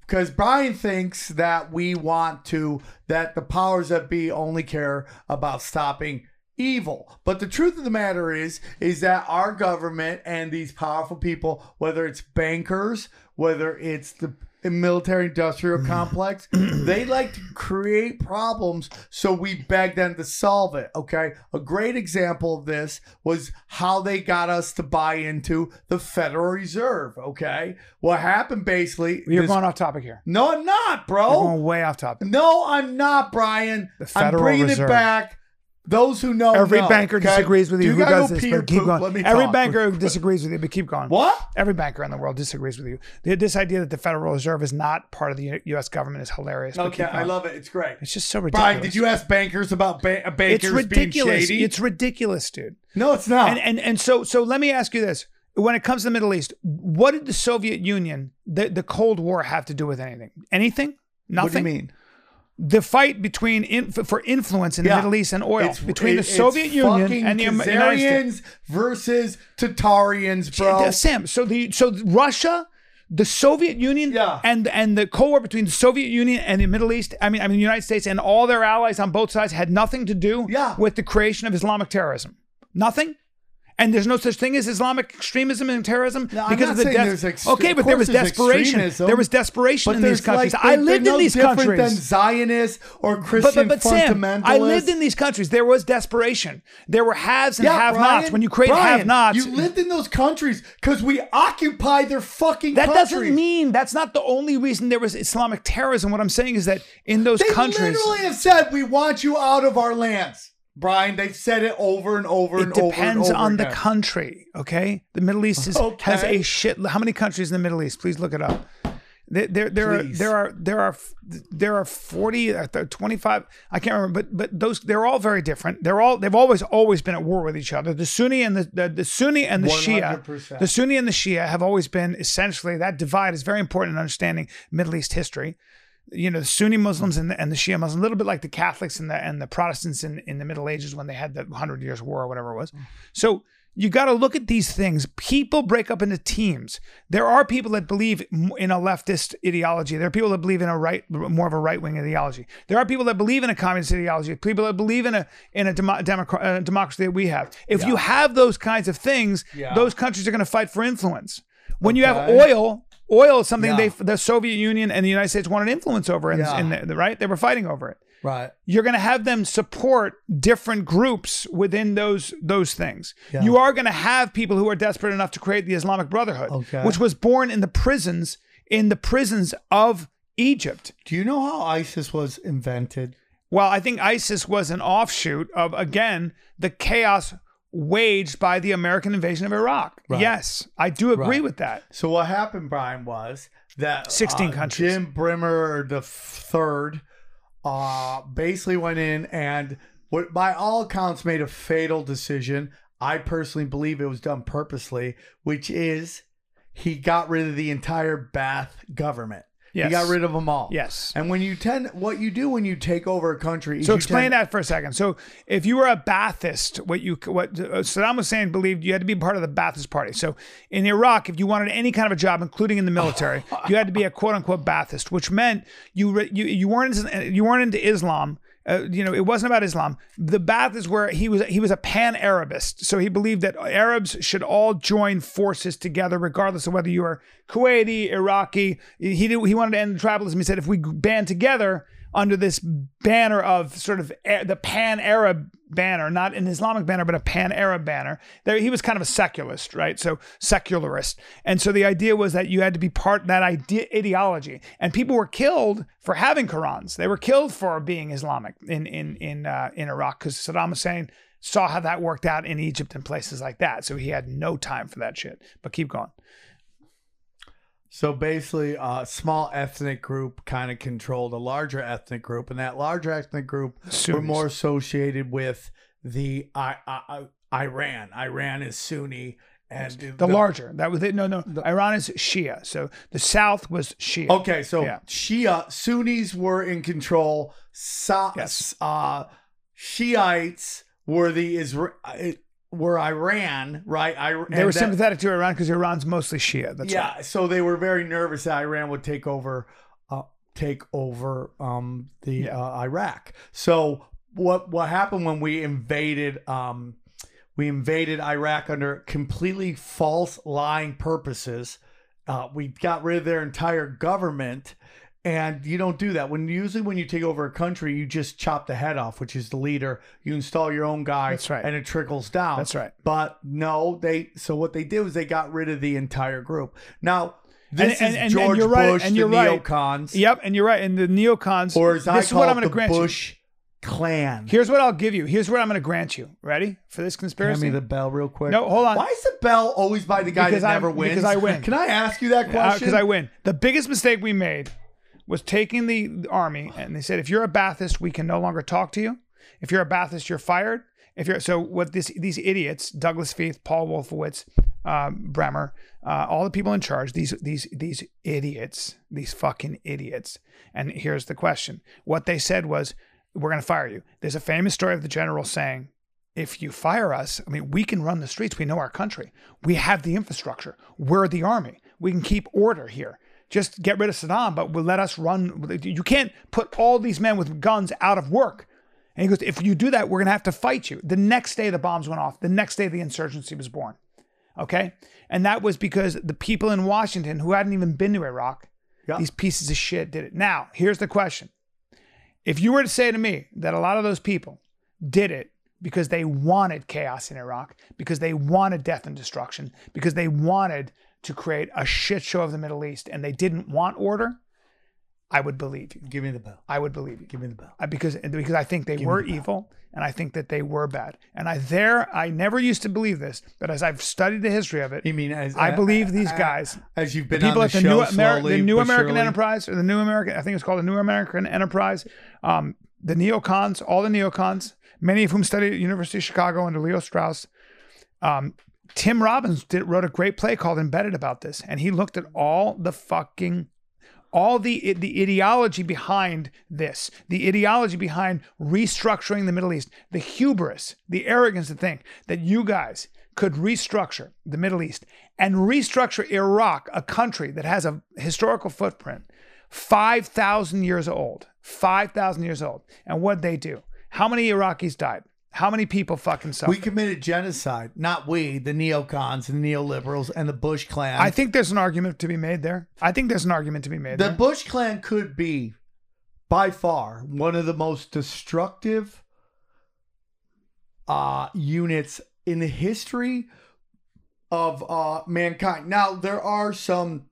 because Brian thinks that we want to, that the powers that be only care about stopping evil. But the truth of the matter is, is that our government and these powerful people, whether it's bankers, whether it's the military industrial mm. complex, *clears throat* they like to create problems so we beg them to solve it. Okay. A great example of this was how they got us to buy into the Federal Reserve. Okay. What happened basically. You're this- going off topic here. no, I'm not, You're bro. going way off topic. No, I'm not, Brian. The I'm Federal bringing Reserve. it back. Those who know, Every know, banker okay? disagrees with Do you. Who gotta does this? But keep poop? going. Every talk. banker *laughs* disagrees with you, but keep going. What? Every banker in the world disagrees with you. This idea that the Federal Reserve is not part of the U.S. government is hilarious. Okay, I love it. It's great. It's just so ridiculous. Brian, did you ask bankers about ba- uh, It's bankers ridiculous. being shady? It's ridiculous, dude. no, it's not. And and and so so let me ask you this: When it comes to the Middle East, what did the Soviet Union, the the Cold War, have to do with anything? Anything? Nothing. what do you mean? The fight between in, for influence in the Yeah. Middle East and oil It's- between it- the Soviet Union and the Am- United States. Khazarians versus Tatarians, bro. Sam, so the so Russia, the Soviet Union, Yeah. and and the Cold War between the Soviet Union and the Middle East, I mean, I mean, the United States and all their allies on both sides had nothing to do Yeah. with the creation of Islamic terrorism. Nothing. And there's no such thing as Islamic extremism and terrorism No, I'm because not of the death. ex- okay, but there was desperation. There was desperation But in these countries. like- I lived in no these different countries. than Zionists or Christian but, but Sam, fundamentalists. I lived in these countries. There was desperation. There were haves and Yeah, have-nots. When you create Brian, have-nots, you lived in those countries because we occupy their fucking. That countries. doesn't mean that's not the only reason there was Islamic terrorism. What I'm saying is that in those They countries, literally have said we want you out of our lands, Brian. They've said it over and over it and over and depends on the country. Okay, the Middle East is, Okay. has a shit. How many countries in the Middle East? Please look it up. There, there, there are there are there are there are 40 uh, 25 I can't remember but but those they're all very different they're all they've always always been at war with each other the Sunni and the the, the Sunni and the Shia 100%. the Sunni and the Shia have always been essentially that divide is very important in understanding Middle East history you know, the Sunni Muslims and the, and the Shia Muslims, a little bit like the Catholics and the and the Protestants in, in the Middle Ages when they had the Hundred Years' War or whatever it was. So you got to look at these things. People break up into teams. There are people that believe in a leftist ideology. There are people that believe in a right, more of a right wing ideology. There are people that believe in a communist ideology. People that believe in a in a demo, democra- uh, democracy that we have. If you have those kinds of things, Yeah. those countries are going to fight for influence. When you have oil, oil is something Yeah. they the Soviet Union and the United States wanted influence over, in, Yeah. in the, the- right? They were fighting over it. right. You're going to have them support different groups within those those things. Yeah. You are going to have people who are desperate enough to create the Islamic Brotherhood, Okay. which was born in the prisons in the prisons of Egypt. Do you know how ISIS was invented? Well, I think ISIS was an offshoot of again the chaos waged by the American invasion of Iraq. Right. Yes, I do agree Right. with that. So what happened, Brian, was that 16 uh, countries. Jim Bremer the third uh, basically went in and what by all accounts made a fatal decision. I personally believe it was done purposely, which is he got rid of the entire Baath government. Yes. He got rid of them all. Yes. And when you tend, what you do when you take over a country, So explain tend- that for a second. So if you were a Baathist, what you what uh, Saddam Hussein believed you had to be part of the Baathist party. So in Iraq, if you wanted any kind of a job, including in the military, *laughs* you had to be a quote unquote Baathist, which meant you you you weren't you weren't into Islam. Uh, you know, it wasn't about Islam. The Baath is where he was. He was a pan-Arabist, so he believed that Arabs should all join forces together, regardless of whether you were Kuwaiti, Iraqi. He did, he wanted to end tribalism. He said if we band together under this banner of sort of the pan-Arab banner, not an Islamic banner, but a pan-Arab banner. There, he was kind of a secularist, right? So secularist, and so the idea was that you had to be part that idea ideology, and people were killed for having Qurans. They were killed for being Islamic in in in uh, in Iraq because Saddam Hussein saw how that worked out in Egypt and places like that. So he had no time for that shit. But keep going. So basically, a small ethnic group kind of controlled a larger ethnic group, and that larger ethnic group were more associated with the I, I, I, Iran. Iran is Sunni, and The, larger that was it. No, no. Iran is Shia. So the South was Shia. Okay, so Yeah. Shia Sunnis were in control. Sa- Yes. uh, Shiites were the Isra- uh, were Iran, right? I, They were that- sympathetic to Iran because Iran's mostly Shia. That's yeah, right. so they were very nervous that Iran would take over, uh, take over um, the Yeah. uh, Iraq. So what what happened when we invaded? Um, we invaded Iraq under completely false, lying purposes. Uh, we got rid of their entire government. And you don't do that. When usually when you take over a country, you just chop the head off, which is the leader. You install your own guy, That's right. and it trickles down. That's right. But no, they so what they did was they got rid of the entire group. Now this And- is and- and George you're right, Bush, and the you're right. neocons, Yep, and you're right. And the neocons. or as I this is call what I'm going to the grant you. Bush clan. Here's what I'll give you. Here's what I'm going to grant you. Ready for this Hand conspiracy? me the bell real quick. No, hold on. Why is the bell always by the guy Because that I'm- never wins? because I win. Can I ask you that uh, question? because I win. The biggest mistake we made was taking the army and they said, if you're a Baathist, we can no longer talk to you. If you're a Baathist, you're fired. If you're so, what this these idiots, Douglas Feith, Paul Wolfowitz, um, Bremer, uh, all the people in charge, these these these idiots, these fucking idiots. And here's the question: What they said was, "We're going to fire you." There's a famous story of the general saying, if you fire us, I mean, we can run the streets. We know our country. We have the infrastructure. We're the army. We can keep order here. Just get rid of Saddam, but we'll let us run. You can't put all these men with guns out of work. And he goes, if you do that, we're going to have to fight you. The next day, the bombs went off. The next day, the insurgency was born. Okay. And that was because the people in Washington who hadn't even been to Iraq, Yeah. these pieces of shit did it. Now, here's the question. If you were to say to me that a lot of those people did it because they wanted chaos in Iraq, because they wanted death and destruction, because they wanted to create a shit show of the Middle East and they didn't want order, I would believe you. Give me the bell. I would believe you. Give me the bell. I- because because I think they were evil and I think that they were bad. And I there I never used to believe this, but as I've studied the history of it, You mean as I uh, believe these uh, guys, as you've been people on at the, the show new, Ameri- slowly, the new American surely. Enterprise or the new American, I think it's called the New American Enterprise, um, the neocons, all the neocons, many of whom studied at University of Chicago under Leo Strauss. Um, Tim Robbins did, wrote a great play called Embedded about this, and he looked at all the fucking all the the ideology behind this, the ideology behind restructuring the Middle East, the hubris, the arrogance to think that you guys could restructure the Middle East and restructure Iraq, a country that has a historical footprint, five thousand years old, five thousand years old, and what they do? How many Iraqis died? How many people fucking suffered? We committed genocide, not we, the neocons and the neoliberals and the Bush clan. I think there's an argument to be made there. I think there's an argument to be made the there. Bush clan could be, by far, one of the most destructive uh, units in the history of uh, mankind. Now, there are some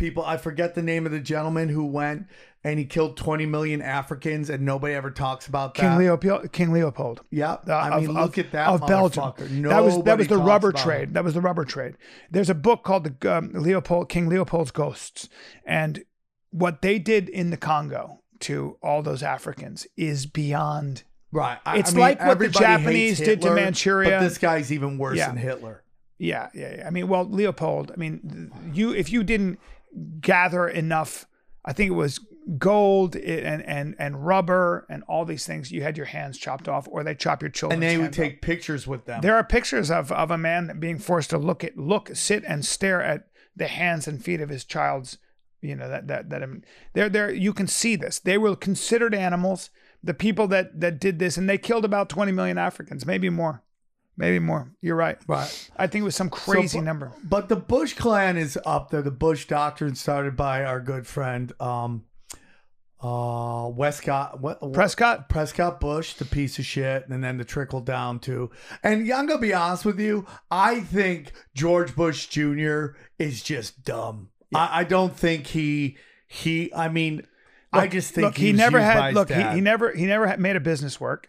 people, I forget the name of the gentleman who went and he killed 20 million Africans and nobody ever talks about that. King Leopold. King Leopold. Yeah. I mean, of- look of- at that of Belgium. that was that was the rubber trade. That was the rubber trade. There's a book called the um, Leopold King Leopold's Ghosts, and what they did in the Congo to all those Africans is beyond. Right. I- It's I mean, like what the Japanese did to Manchuria. But this guy's even worse Yeah. than Hitler. Yeah, yeah, yeah. I mean, well, Leopold. I mean, you if you didn't gather enough, I think it was gold and and and rubber and all these things, you had your hands chopped off, or they chop your children. And they would take pictures with them. There are pictures of, of a man being forced to look at look sit and stare at the hands and feet of his child's you know that that that there there you can see this they were considered animals the people that that did this and they killed about 20 million Africans maybe more maybe more you're right Right. I think it was some crazy bu- number But the Bush clan is up there. The Bush doctrine started by our good friend um uh Westcott what Prescott Prescott Bush, the piece of shit, and then the trickle down to. And I'm gonna be honest with you, I think George Bush Jr. is just dumb. I, I don't think he he. I mean, I just think look he was never had look he, he never he never had made a business work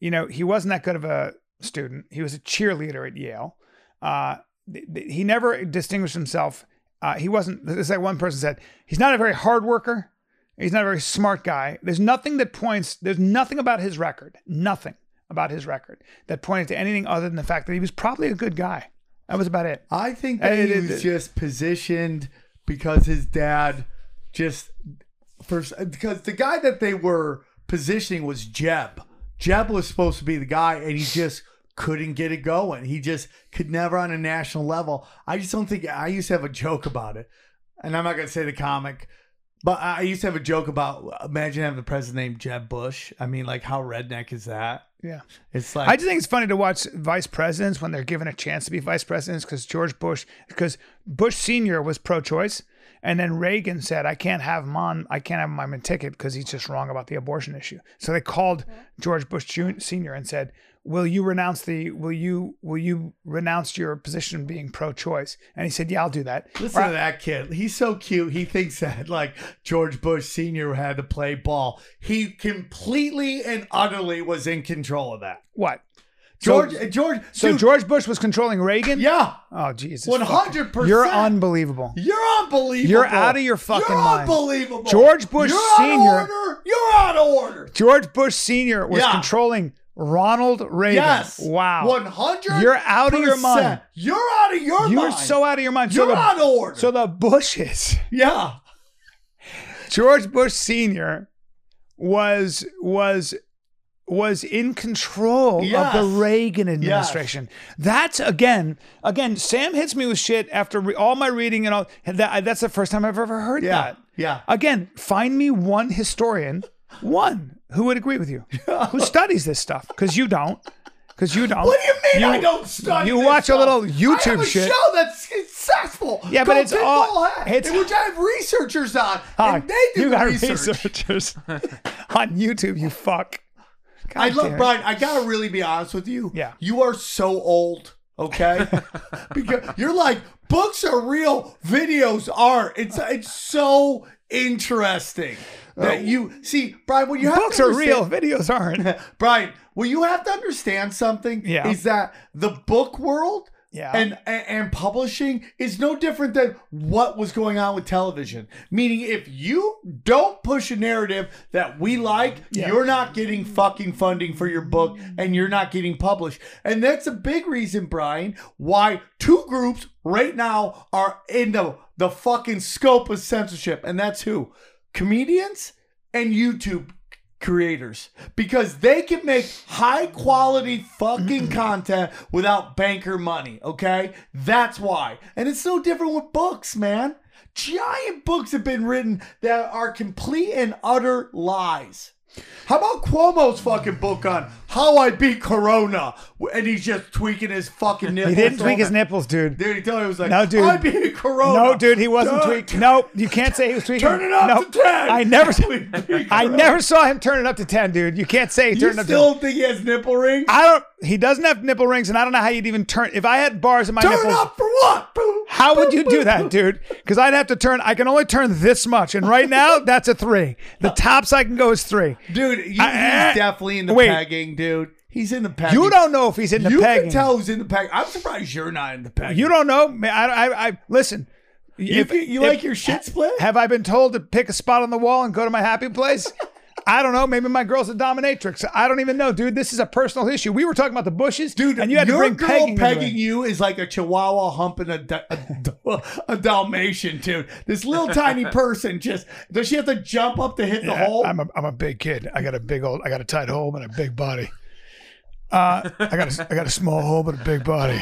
you know he wasn't that good of a student. He was a cheerleader at Yale. Uh th- th- he never distinguished himself. Uh he wasn't it's like one person said he's not a very hard worker. He's not a very smart guy. There's nothing that points there's nothing about his record nothing about his record that pointed to anything other than the fact that he was probably a good guy. That was about it. I think that It- he it- was it- just positioned because his dad just first because the guy that they were positioning was Jeb. Jeb was supposed to be the guy, and he just couldn't get it going. He just could never on a national level. I just don't think I used to have a joke about it, and I'm not gonna say the comic. But I used to have a joke about imagine having the president named Jeb Bush. I mean, like how redneck is that? yeah It's like I just think it's funny to watch vice presidents when they're given a chance to be vice presidents because George Bush, because Bush Senior was pro-choice, And then Reagan said, "I can't have him on. I can't have him on my ticket because he's just wrong about the abortion issue." So they called George Bush Jr. Senior and said, "Will you renounce the? Will you? Will you renounce your position being pro-choice?" And he said, "Yeah, I'll do that." Listen to that kid. He's so cute. He thinks that like George Bush Sr. had to play ball. He completely and utterly was in control of that. What? George, So- George, So dude, George Bush was controlling Reagan. yeah, Oh Jesus. 100%. You're unbelievable. you're unbelievable. You're out of your fucking You're mind. unbelievable. George Bush you're Sr. Out of order. You're out of order. George Bush Senior was Yeah. controlling Ronald Reagan. Yes. Wow. One hundred. You're out of your mind. You're out of your You're mind. so out of your mind. You're so the, out of order. So the Bushes, *laughs* yeah. George Bush Senior, was was was in control Yes. of the Reagan administration. That's again, again. Sam hits me with shit after re- all my reading and all. That, that's the first time I've ever heard Yeah. that. Yeah. Again, find me one historian, one who would agree with you, who *laughs* studies this stuff, because you don't. Because you don't. What do you mean I don't study? You watch a stuff? little I YouTube have a shit. show that's successful. Yeah, but it's all- it's- in which I have researchers on, Hi, and they do you the got research. researchers *laughs* *laughs* on YouTube. You fuck. God I love. Brian. I gotta really be honest with you. Yeah. you are so old. Okay, *laughs* because you're like books are real, videos aren't. It's it's so interesting that oh. you see, Brian. When you have Books to are real. Videos aren't. *laughs* Brian, well, you have to understand something. Yeah. Is that the book world Yeah. and, and and publishing is no different than what was going on with television. Meaning, if you don't push a narrative that we like, Yeah. you're not getting fucking funding for your book, and you're not getting published. And that's a big reason, Brian, why two groups right now are in the the fucking scope of censorship, and that's who comedians and YouTube creators because they can make high quality fucking *clears throat* content without banker money, okay? That's why. And it's no different with books, man. Giant books have been written that are complete and utter lies. How about Cuomo's fucking book on how I beat Corona? And he's just tweaking his fucking nipples. He didn't tweak his nipples, dude. Dude, he told me he was like, No, dude. I beat Corona. No, dude, he wasn't tweaking. No, you can't say he was tweaking. Turn it up no, to 10. I never, *laughs* I never saw him turn it up to ten, dude. You can't say he You turned it up to. still think he has nipple rings? I don't. He doesn't have nipple rings, and I don't know how you'd even turn. If I had bars in my Turn nipples, up for what? how would you do *laughs* that, dude? Because I'd have to turn. I can only turn this much, and right now that's a three. The uh, tops I can go is three. Dude, you, I- he's eh, definitely in the Wait. pegging, dude. He's in the pegging. You don't know if he's in the You pegging. You can tell who's in the pegging. I'm surprised you're not in the pegging. You don't know. I, I, I listen. You, if- you if- like your shit split? Have I been told to pick a spot on the wall and go to my happy place? *laughs* I don't know. Maybe my girl's a dominatrix. I don't even know, dude. This is a personal issue. We were talking about the bushes, Dude, and you had to bring girl pegging, pegging, you is like a chihuahua humping a, a, a Dalmatian, dude. This little tiny *laughs* person just does she have to jump up to hit the hole? I'm a, I'm a big kid. I got a big old. I got a tight hole and a big body. Uh, I got a, I got a small hole but a big body.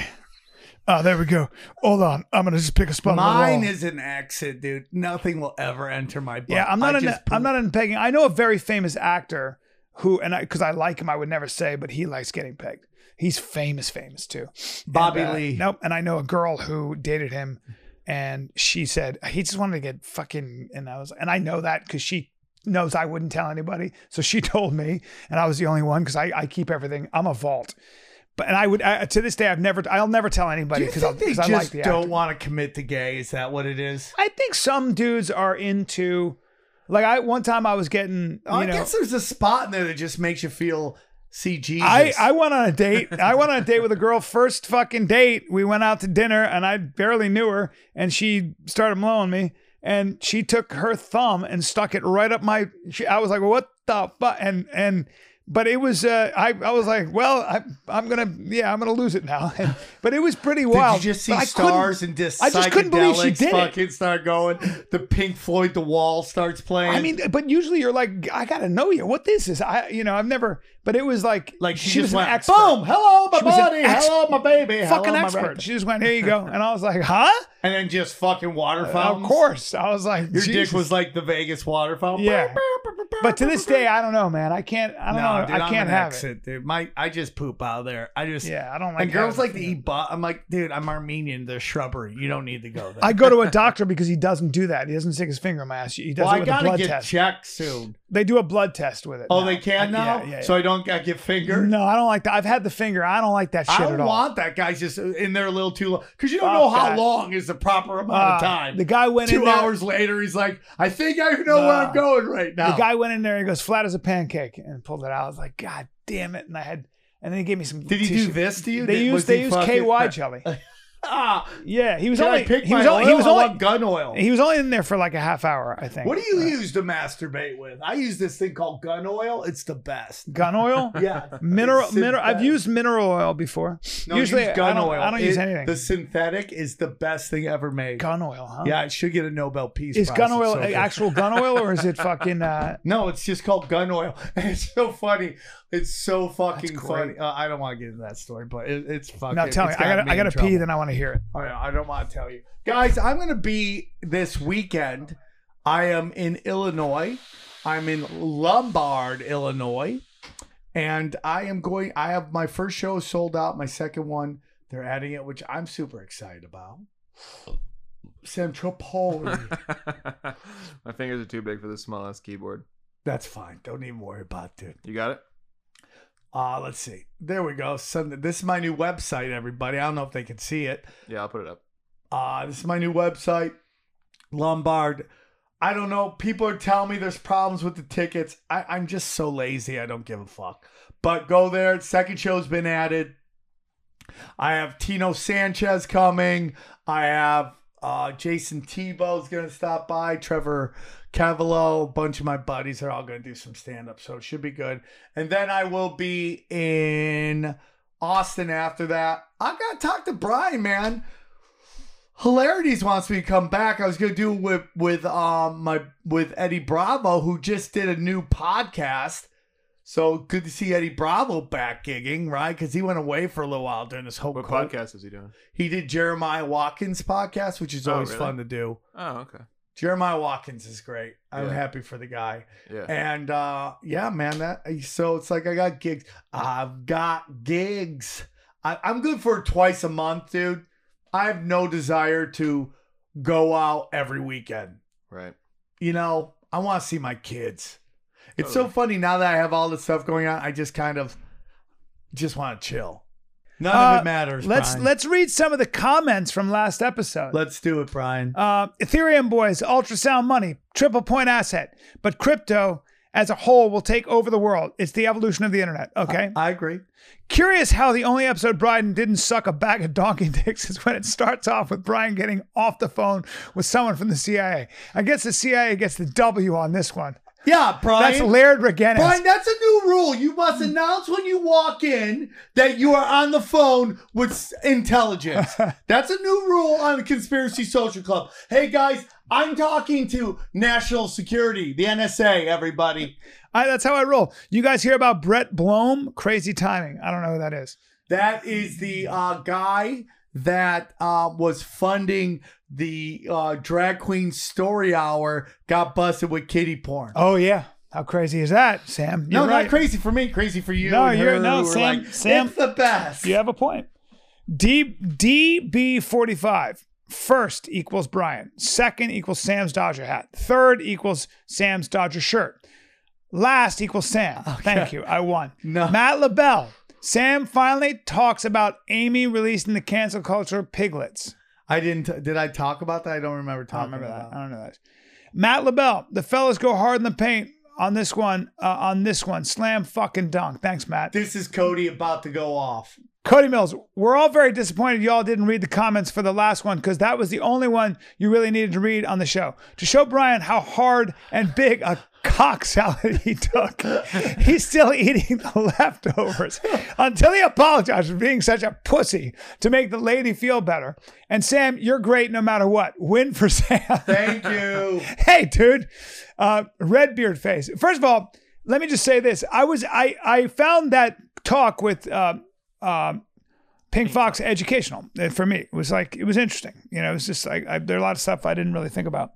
Oh, there we go. Hold on. I'm gonna just pick a spot Mine is an exit, dude. Nothing will ever enter my butt. Yeah, I'm not I in. just I'm not in pegging. I know a very famous actor who, and I because I like him, I would never say, but he likes getting pegged. He's famous, famous too. Bobby And, uh, Lee. Nope. And I know a girl who dated him, and she said he just wanted to get fucking. And I was, and I know that because she knows I wouldn't tell anybody, so she *laughs* told me, and I was the only one because I I keep everything. I'm a vault. But and I would I, to this day I've never I'll never tell anybody because think they because I just like the don't actor. want to commit to gay? Is that what it is? I think some dudes are into like I one time I was getting you I know guess there's a spot in there that just makes you feel see Jesus. I, I went on a date. I went on a date with a girl. First fucking date. We went out to dinner, and I barely knew her, and she started blowing me, and she took her thumb and stuck it right up my. She, I was like, "What the fuck?" And and. But it was, uh, I, I was like, well, I, I'm gonna, yeah, I'm gonna lose it now. And, *laughs* but it was pretty Did wild. you just see I stars and just I just couldn't believe she did it. fucking start going? The Pink Floyd The Wall starts playing. I mean, but usually you're like, I gotta know you. What this is? I, you know, I've never. But it was like, like she, she just was went, an expert. boom, hello my She body, ex- hello my baby, fucking hello, expert. rectum." She just went, here you go, *laughs* and I was like, huh? and then just fucking water Of course. I was like, Your Jesus. dick was like the Vegas water fountain. Yeah. But to this day, I don't know, man. I can't. I don't know. dude, I can't an have exit, dude. My, I just poop out of there. I just, Yeah, I don't like. and girls like to it. eat butt. I'm like, dude, I'm Armenian. There's shrubbery. You don't need to go there. I go to a *laughs* doctor because he doesn't do that. He doesn't stick his finger in my ass. He does well, it I with a gotta blood get test. checked soon. They do a blood test with it. Oh, now. they can I- now, Yeah, yeah, yeah. so I don't get get fingered. no, I don't like that. I've had the finger. I don't like that shit I at don't all. want that guy just in there a little too long because you don't Fuck know how that. long is the proper amount of Uh, time. The guy went in Two there. hours later, he's like, I think I know where I'm going right now. The guy went in there. He goes flat as a pancake and pulled it out. I was like, God damn it! And I had, and then he gave me some. Did he tissue. do this to you? They Did- used was they he used fucking- KY *laughs* jelly. Ah, Yeah, he was can only I pick he my was oil? only he was I only want gun oil. he was only in there for like a half hour, I think. What do you use to masturbate with? I use this thing called gun oil. It's the best. Gun oil? *laughs* Yeah, *laughs* Mineral, It's mineral. I've synthetic. used mineral oil before. No, Usually, use gun I don't, oil. I don't use It- anything. The synthetic is the best thing ever made. gun oil, huh? Yeah, it should get a Nobel Peace Is Prize. gun It's oil so good. actual gun oil or is it *laughs* fucking? Uh, No, it's just called gun oil. It's so funny. It's so fucking funny. Uh, I don't want to get into that story, but it, it's fucking. now tell me, it's I got gotta, I gotta pee. trouble. Then I want to hear it. I, I don't want to tell you. Guys, I'm going to be this weekend. I am in Illinois. I'm in Lombard, Illinois. And I am going, I have my first show sold out, my second one. They're adding it, which I'm super excited about. Sam Tripoli. *laughs* My fingers are too big for this small ass keyboard. That's fine. Don't even worry about it. You got it? Uh, let's see. There we go. Sunday. This is my new website, everybody. I don't know if they can see it. Yeah, I'll put it up. Uh, this is my new website, Lombard. I don't know. People are telling me there's problems with the tickets. I, I'm just so lazy. I don't give a fuck. But go there. Second show's been added. I have Tino Sanchez coming. I have uh, Jason Tebow's going to stop by. Trevor Cavallo. A bunch of my buddies are all going to do some stand up. So it should be good. And then I will be in Austin after that. I got to talk to Brian, man. Hilarities wants me to come back. I was gonna do it with with um my with Eddie Bravo, who just did a new podcast. So good to see Eddie Bravo back gigging, right? Because he went away for a little while during this whole What co- podcast is he doing? He did Jeremiah Watkins podcast, which is Oh, always really? fun to do. Oh, okay. Jeremiah Watkins is great. I'm Yeah. happy for the guy. Yeah. And uh yeah, man, that so it's like I got gigs. I've got gigs. I, I'm good for twice a month, dude. I have no desire to go out every weekend. right. You know, I want to see my kids. It's so funny now that I have all this stuff going on. I just kind of just want to chill. None Uh, of it matters. Let's Brian. let's read some of the comments from last episode. let's do it, Brian. Uh, Ethereum boys, ultrasound money, triple point asset, but crypto as a whole will take over the world. It's the evolution of the internet. Okay. I agree. Curious how the only episode Brian didn't suck a bag of donkey *laughs* dicks is when it starts off with Brian getting off the phone with someone from the CIA. I guess the CIA gets the W on this one. Yeah, Brian. That's Laird Regenis. Brian, that's a new rule. You must announce when you walk in that you are on the phone with intelligence. *laughs* That's a new rule on the Conspiracy Social Club. Hey, guys, I'm talking to National Security, the NSA, everybody. I, that's how I roll. You guys hear about Brett Blomme? Crazy timing. I don't know who that is. That is the uh, guy that uh, was funding the uh, drag queen story hour, got busted with kitty porn. Oh yeah. How crazy is that, Sam? no, You're not right. crazy for me, crazy for you. No, you're- no, Sam- like, Sam- It's the best. You have a point. D DB45. First equals Brian. Second equals Sam's Dodger hat. Third equals Sam's Dodger shirt. Last equals Sam. Thank you. I won. No. Matt LaBelle. Sam finally talks about Amy releasing the cancel culture piglets. I didn't. Did I talk about that? I don't remember I talking don't remember that. about. I don't know that. Matt LaBelle. The fellas go hard in the paint on this one. Uh, on this one. Slam fucking dunk. Thanks, Matt. This is Cody about to go off. Cody Mills, we're all very disappointed y'all didn't read the comments for the last one because that was the only one you really needed to read on the show. To show Brian how hard and big a cock salad he took, he's still eating the leftovers until he apologized for being such a pussy to make the lady feel better. And Sam, you're great no matter what. Win for Sam. Thank you. *laughs* hey, dude, uh, red beard face. First of all, let me just say this: I was I I found that talk with um um, Pink Fox educational uh, for me. It was like it was interesting. You know, it was just like I, there are a lot of stuff I didn't really think about.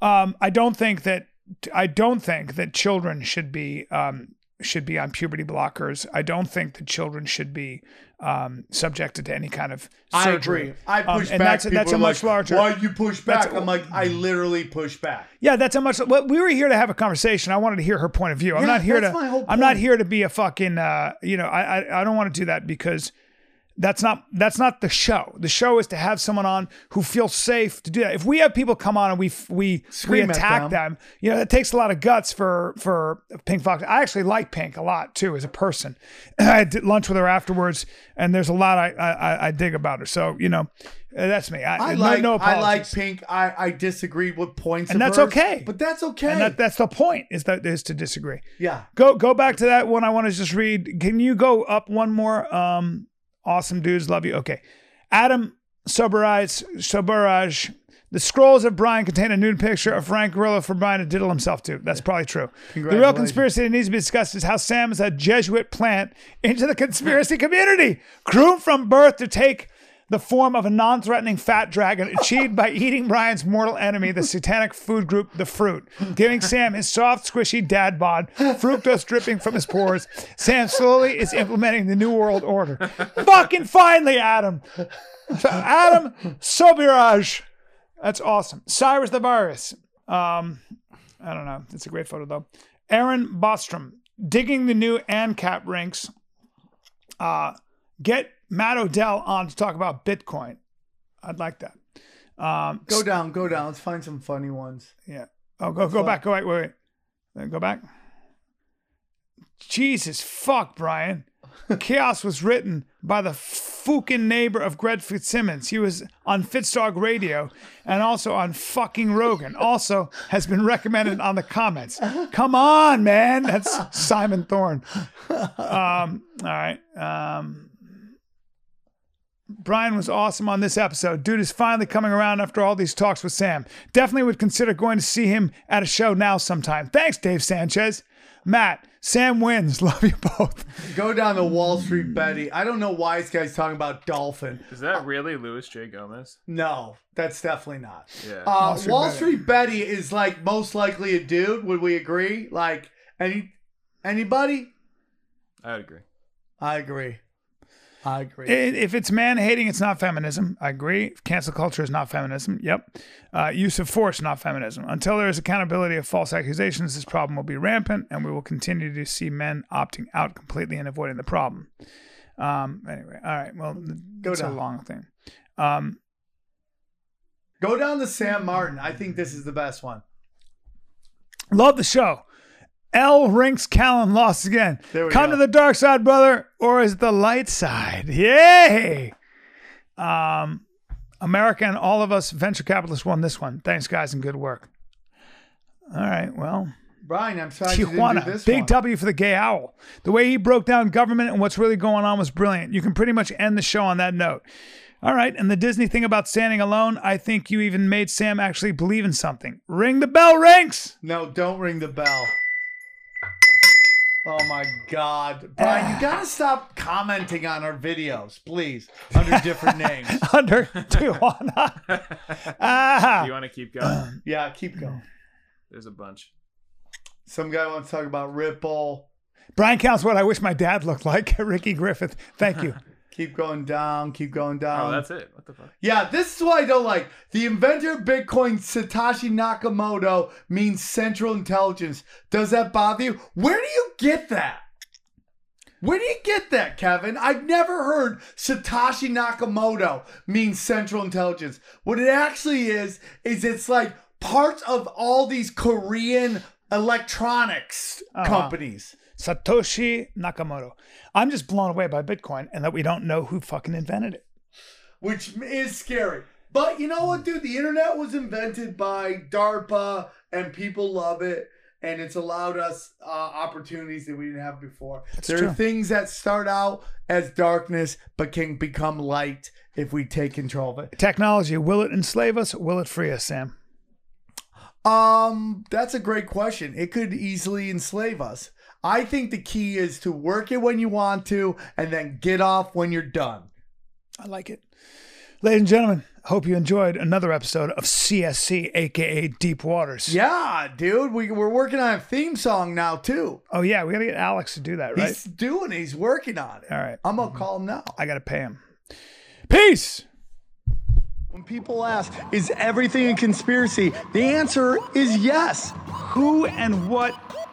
Um, I don't think that I don't think that children should be um, should be on puberty blockers. I don't think that children should be um, subjected to any kind of I surgery. agree. I Um, push and back. that's- People that's a much like, larger- Why you push back? That's- I'm like, I literally push back. Yeah, that's a much. Well, we were here to have a conversation. I wanted to hear her point of view. I'm Yeah, not here to. I'm not here to be a fucking. Uh, you know, I, I I don't want to do that because that's not that's not the show. The show is to have someone on who feels safe to do that. If we have people come on and we we we Scream at attack them. them, you know, it takes a lot of guts for for Pink Fox. I actually like Pink a lot too as a person. *clears throat* I did lunch with her afterwards, and there's a lot I I, I dig about her. So you know, uh, that's me. I, I like no I like. Pink. I, I disagree with points, And of that's hers, okay. But that's okay. And that, that's the point is that is to disagree. yeah. Go go back to that one. I want to just read. Can you go up one more? Um, awesome dudes, love you. Okay, Adam Soberage Soberage. The scrolls of Brian contain a nude picture of Frank Grillo for Brian to diddle himself to. That's probably true. The real conspiracy that needs to be discussed is how Sam is a Jesuit plant into the conspiracy community, groomed from birth to take the form of a non-threatening fat dragon achieved by eating Brian's mortal enemy, the satanic food group, the fruit, giving Sam his soft, squishy dad bod, fructose dripping from his pores. Sam slowly is implementing the new world order. Fucking finally, Adam. Adam Sobiraj. That's awesome. Cyrus the Virus. Um, I don't know. It's a great photo though. Aaron Bostrom digging the new ANCAP rinks. Uh, get Matt Odell on to talk about Bitcoin. I'd like that. Um, Go down, go down. Let's find some funny ones. yeah. Oh, go go back. Go wait, wait, wait. Then go back. Jesus fuck, Brian. *laughs* Chaos was written by the fucking neighbor of Greg Fitzsimmons. He was on Fitzdog Radio and also on fucking Rogan. Also has been recommended on the comments. Come on, man. That's Simon Thorne. *laughs* Um, all right. Um, Brian was awesome on this episode. Dude is finally coming around after all these talks with Sam. Definitely would consider going to see him at a show now sometime. Thanks, Dave Sanchez. Matt, Sam wins. *laughs* Love you both. Go down to Wall Street Betty. I don't know why this guy's talking about dolphin. Is that really Louis J. Gomez? No, that's definitely not. Yeah. Uh, Street Wall Betty. Street Betty is like most likely a dude. Would we agree? Like any anybody? I would agree. I agree. I agree. If it's man hating, it's not feminism. I agree. Cancel culture is not feminism. Yep. Uh, use of force, not feminism. Until there is accountability of false accusations, this problem will be rampant, and we will continue to see men opting out completely and avoiding the problem. Um, anyway, all right. Well, Go it's a long thing. Um, Go down to Sam Martin. I think this is the best one. Love the show. L Rinks Callan lost again. Come go. to the dark side, brother, or is it the light side? Yay! Um, America and all of us venture capitalists won this one. Thanks, guys, and good work. All right, well, Brian, I'm sorry you didn't do Tijuana, big one. W for the gay owl. The way he broke down government and what's really going on was brilliant. You can pretty much end the show on that note. All right, and the Disney thing about standing alone, I think you even made Sam actually believe in something. Ring the bell, Rinks! No, don't ring the bell. Oh my God, Brian! You *sighs* gotta stop commenting on our videos, please, under different names. *laughs* under Tijuana. *laughs* ah, you want to keep going? *clears throat* Yeah, keep going. There's a bunch. Some guy wants to talk about Ripple. Brian counts what I wish my dad looked like. *laughs* Ricky Griffith. Thank you. Keep going down. Keep going oh, down. Oh, that's it. What the fuck? Yeah, this is what I don't like. The inventor of Bitcoin, Satoshi Nakamoto, means central intelligence. Does that bother you? Where do you get that? Where do you get that, Kevin? I've never heard Satoshi Nakamoto means central intelligence. What it actually is, is it's like parts of all these Korean electronics uh-huh. companies. Satoshi Nakamoto. I'm just blown away by Bitcoin and that we don't know who fucking invented it. which is scary. But you know what, dude? The internet was invented by DARPA, and people love it, and it's allowed us uh, opportunities that we didn't have before. there true. are things that start out as darkness, but can become light if we take control of it. Technology, will it enslave us? Will it free us, Sam? Um, that's a great question. It could easily enslave us. I think the key is to work it when you want to, and then get off when you're done. I like it. Ladies and gentlemen, Hope you enjoyed another episode of CSC, aka Deep Waters. Yeah, dude. We, we're working on a theme song now, too. Oh yeah, we gotta get Alex to do that, right? He's doing it. He's working on it. All right. I'm going to call him now. I gotta pay him. Peace. When people ask, is everything a conspiracy? The answer is yes. Who and what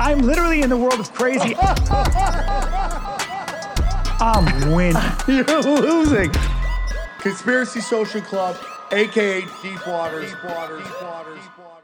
I'm literally in the world of crazy. I'm winning. *laughs* You're losing. Conspiracy Social Club, aka Deep Waters. Deep Waters. Deep Waters. Deep Waters.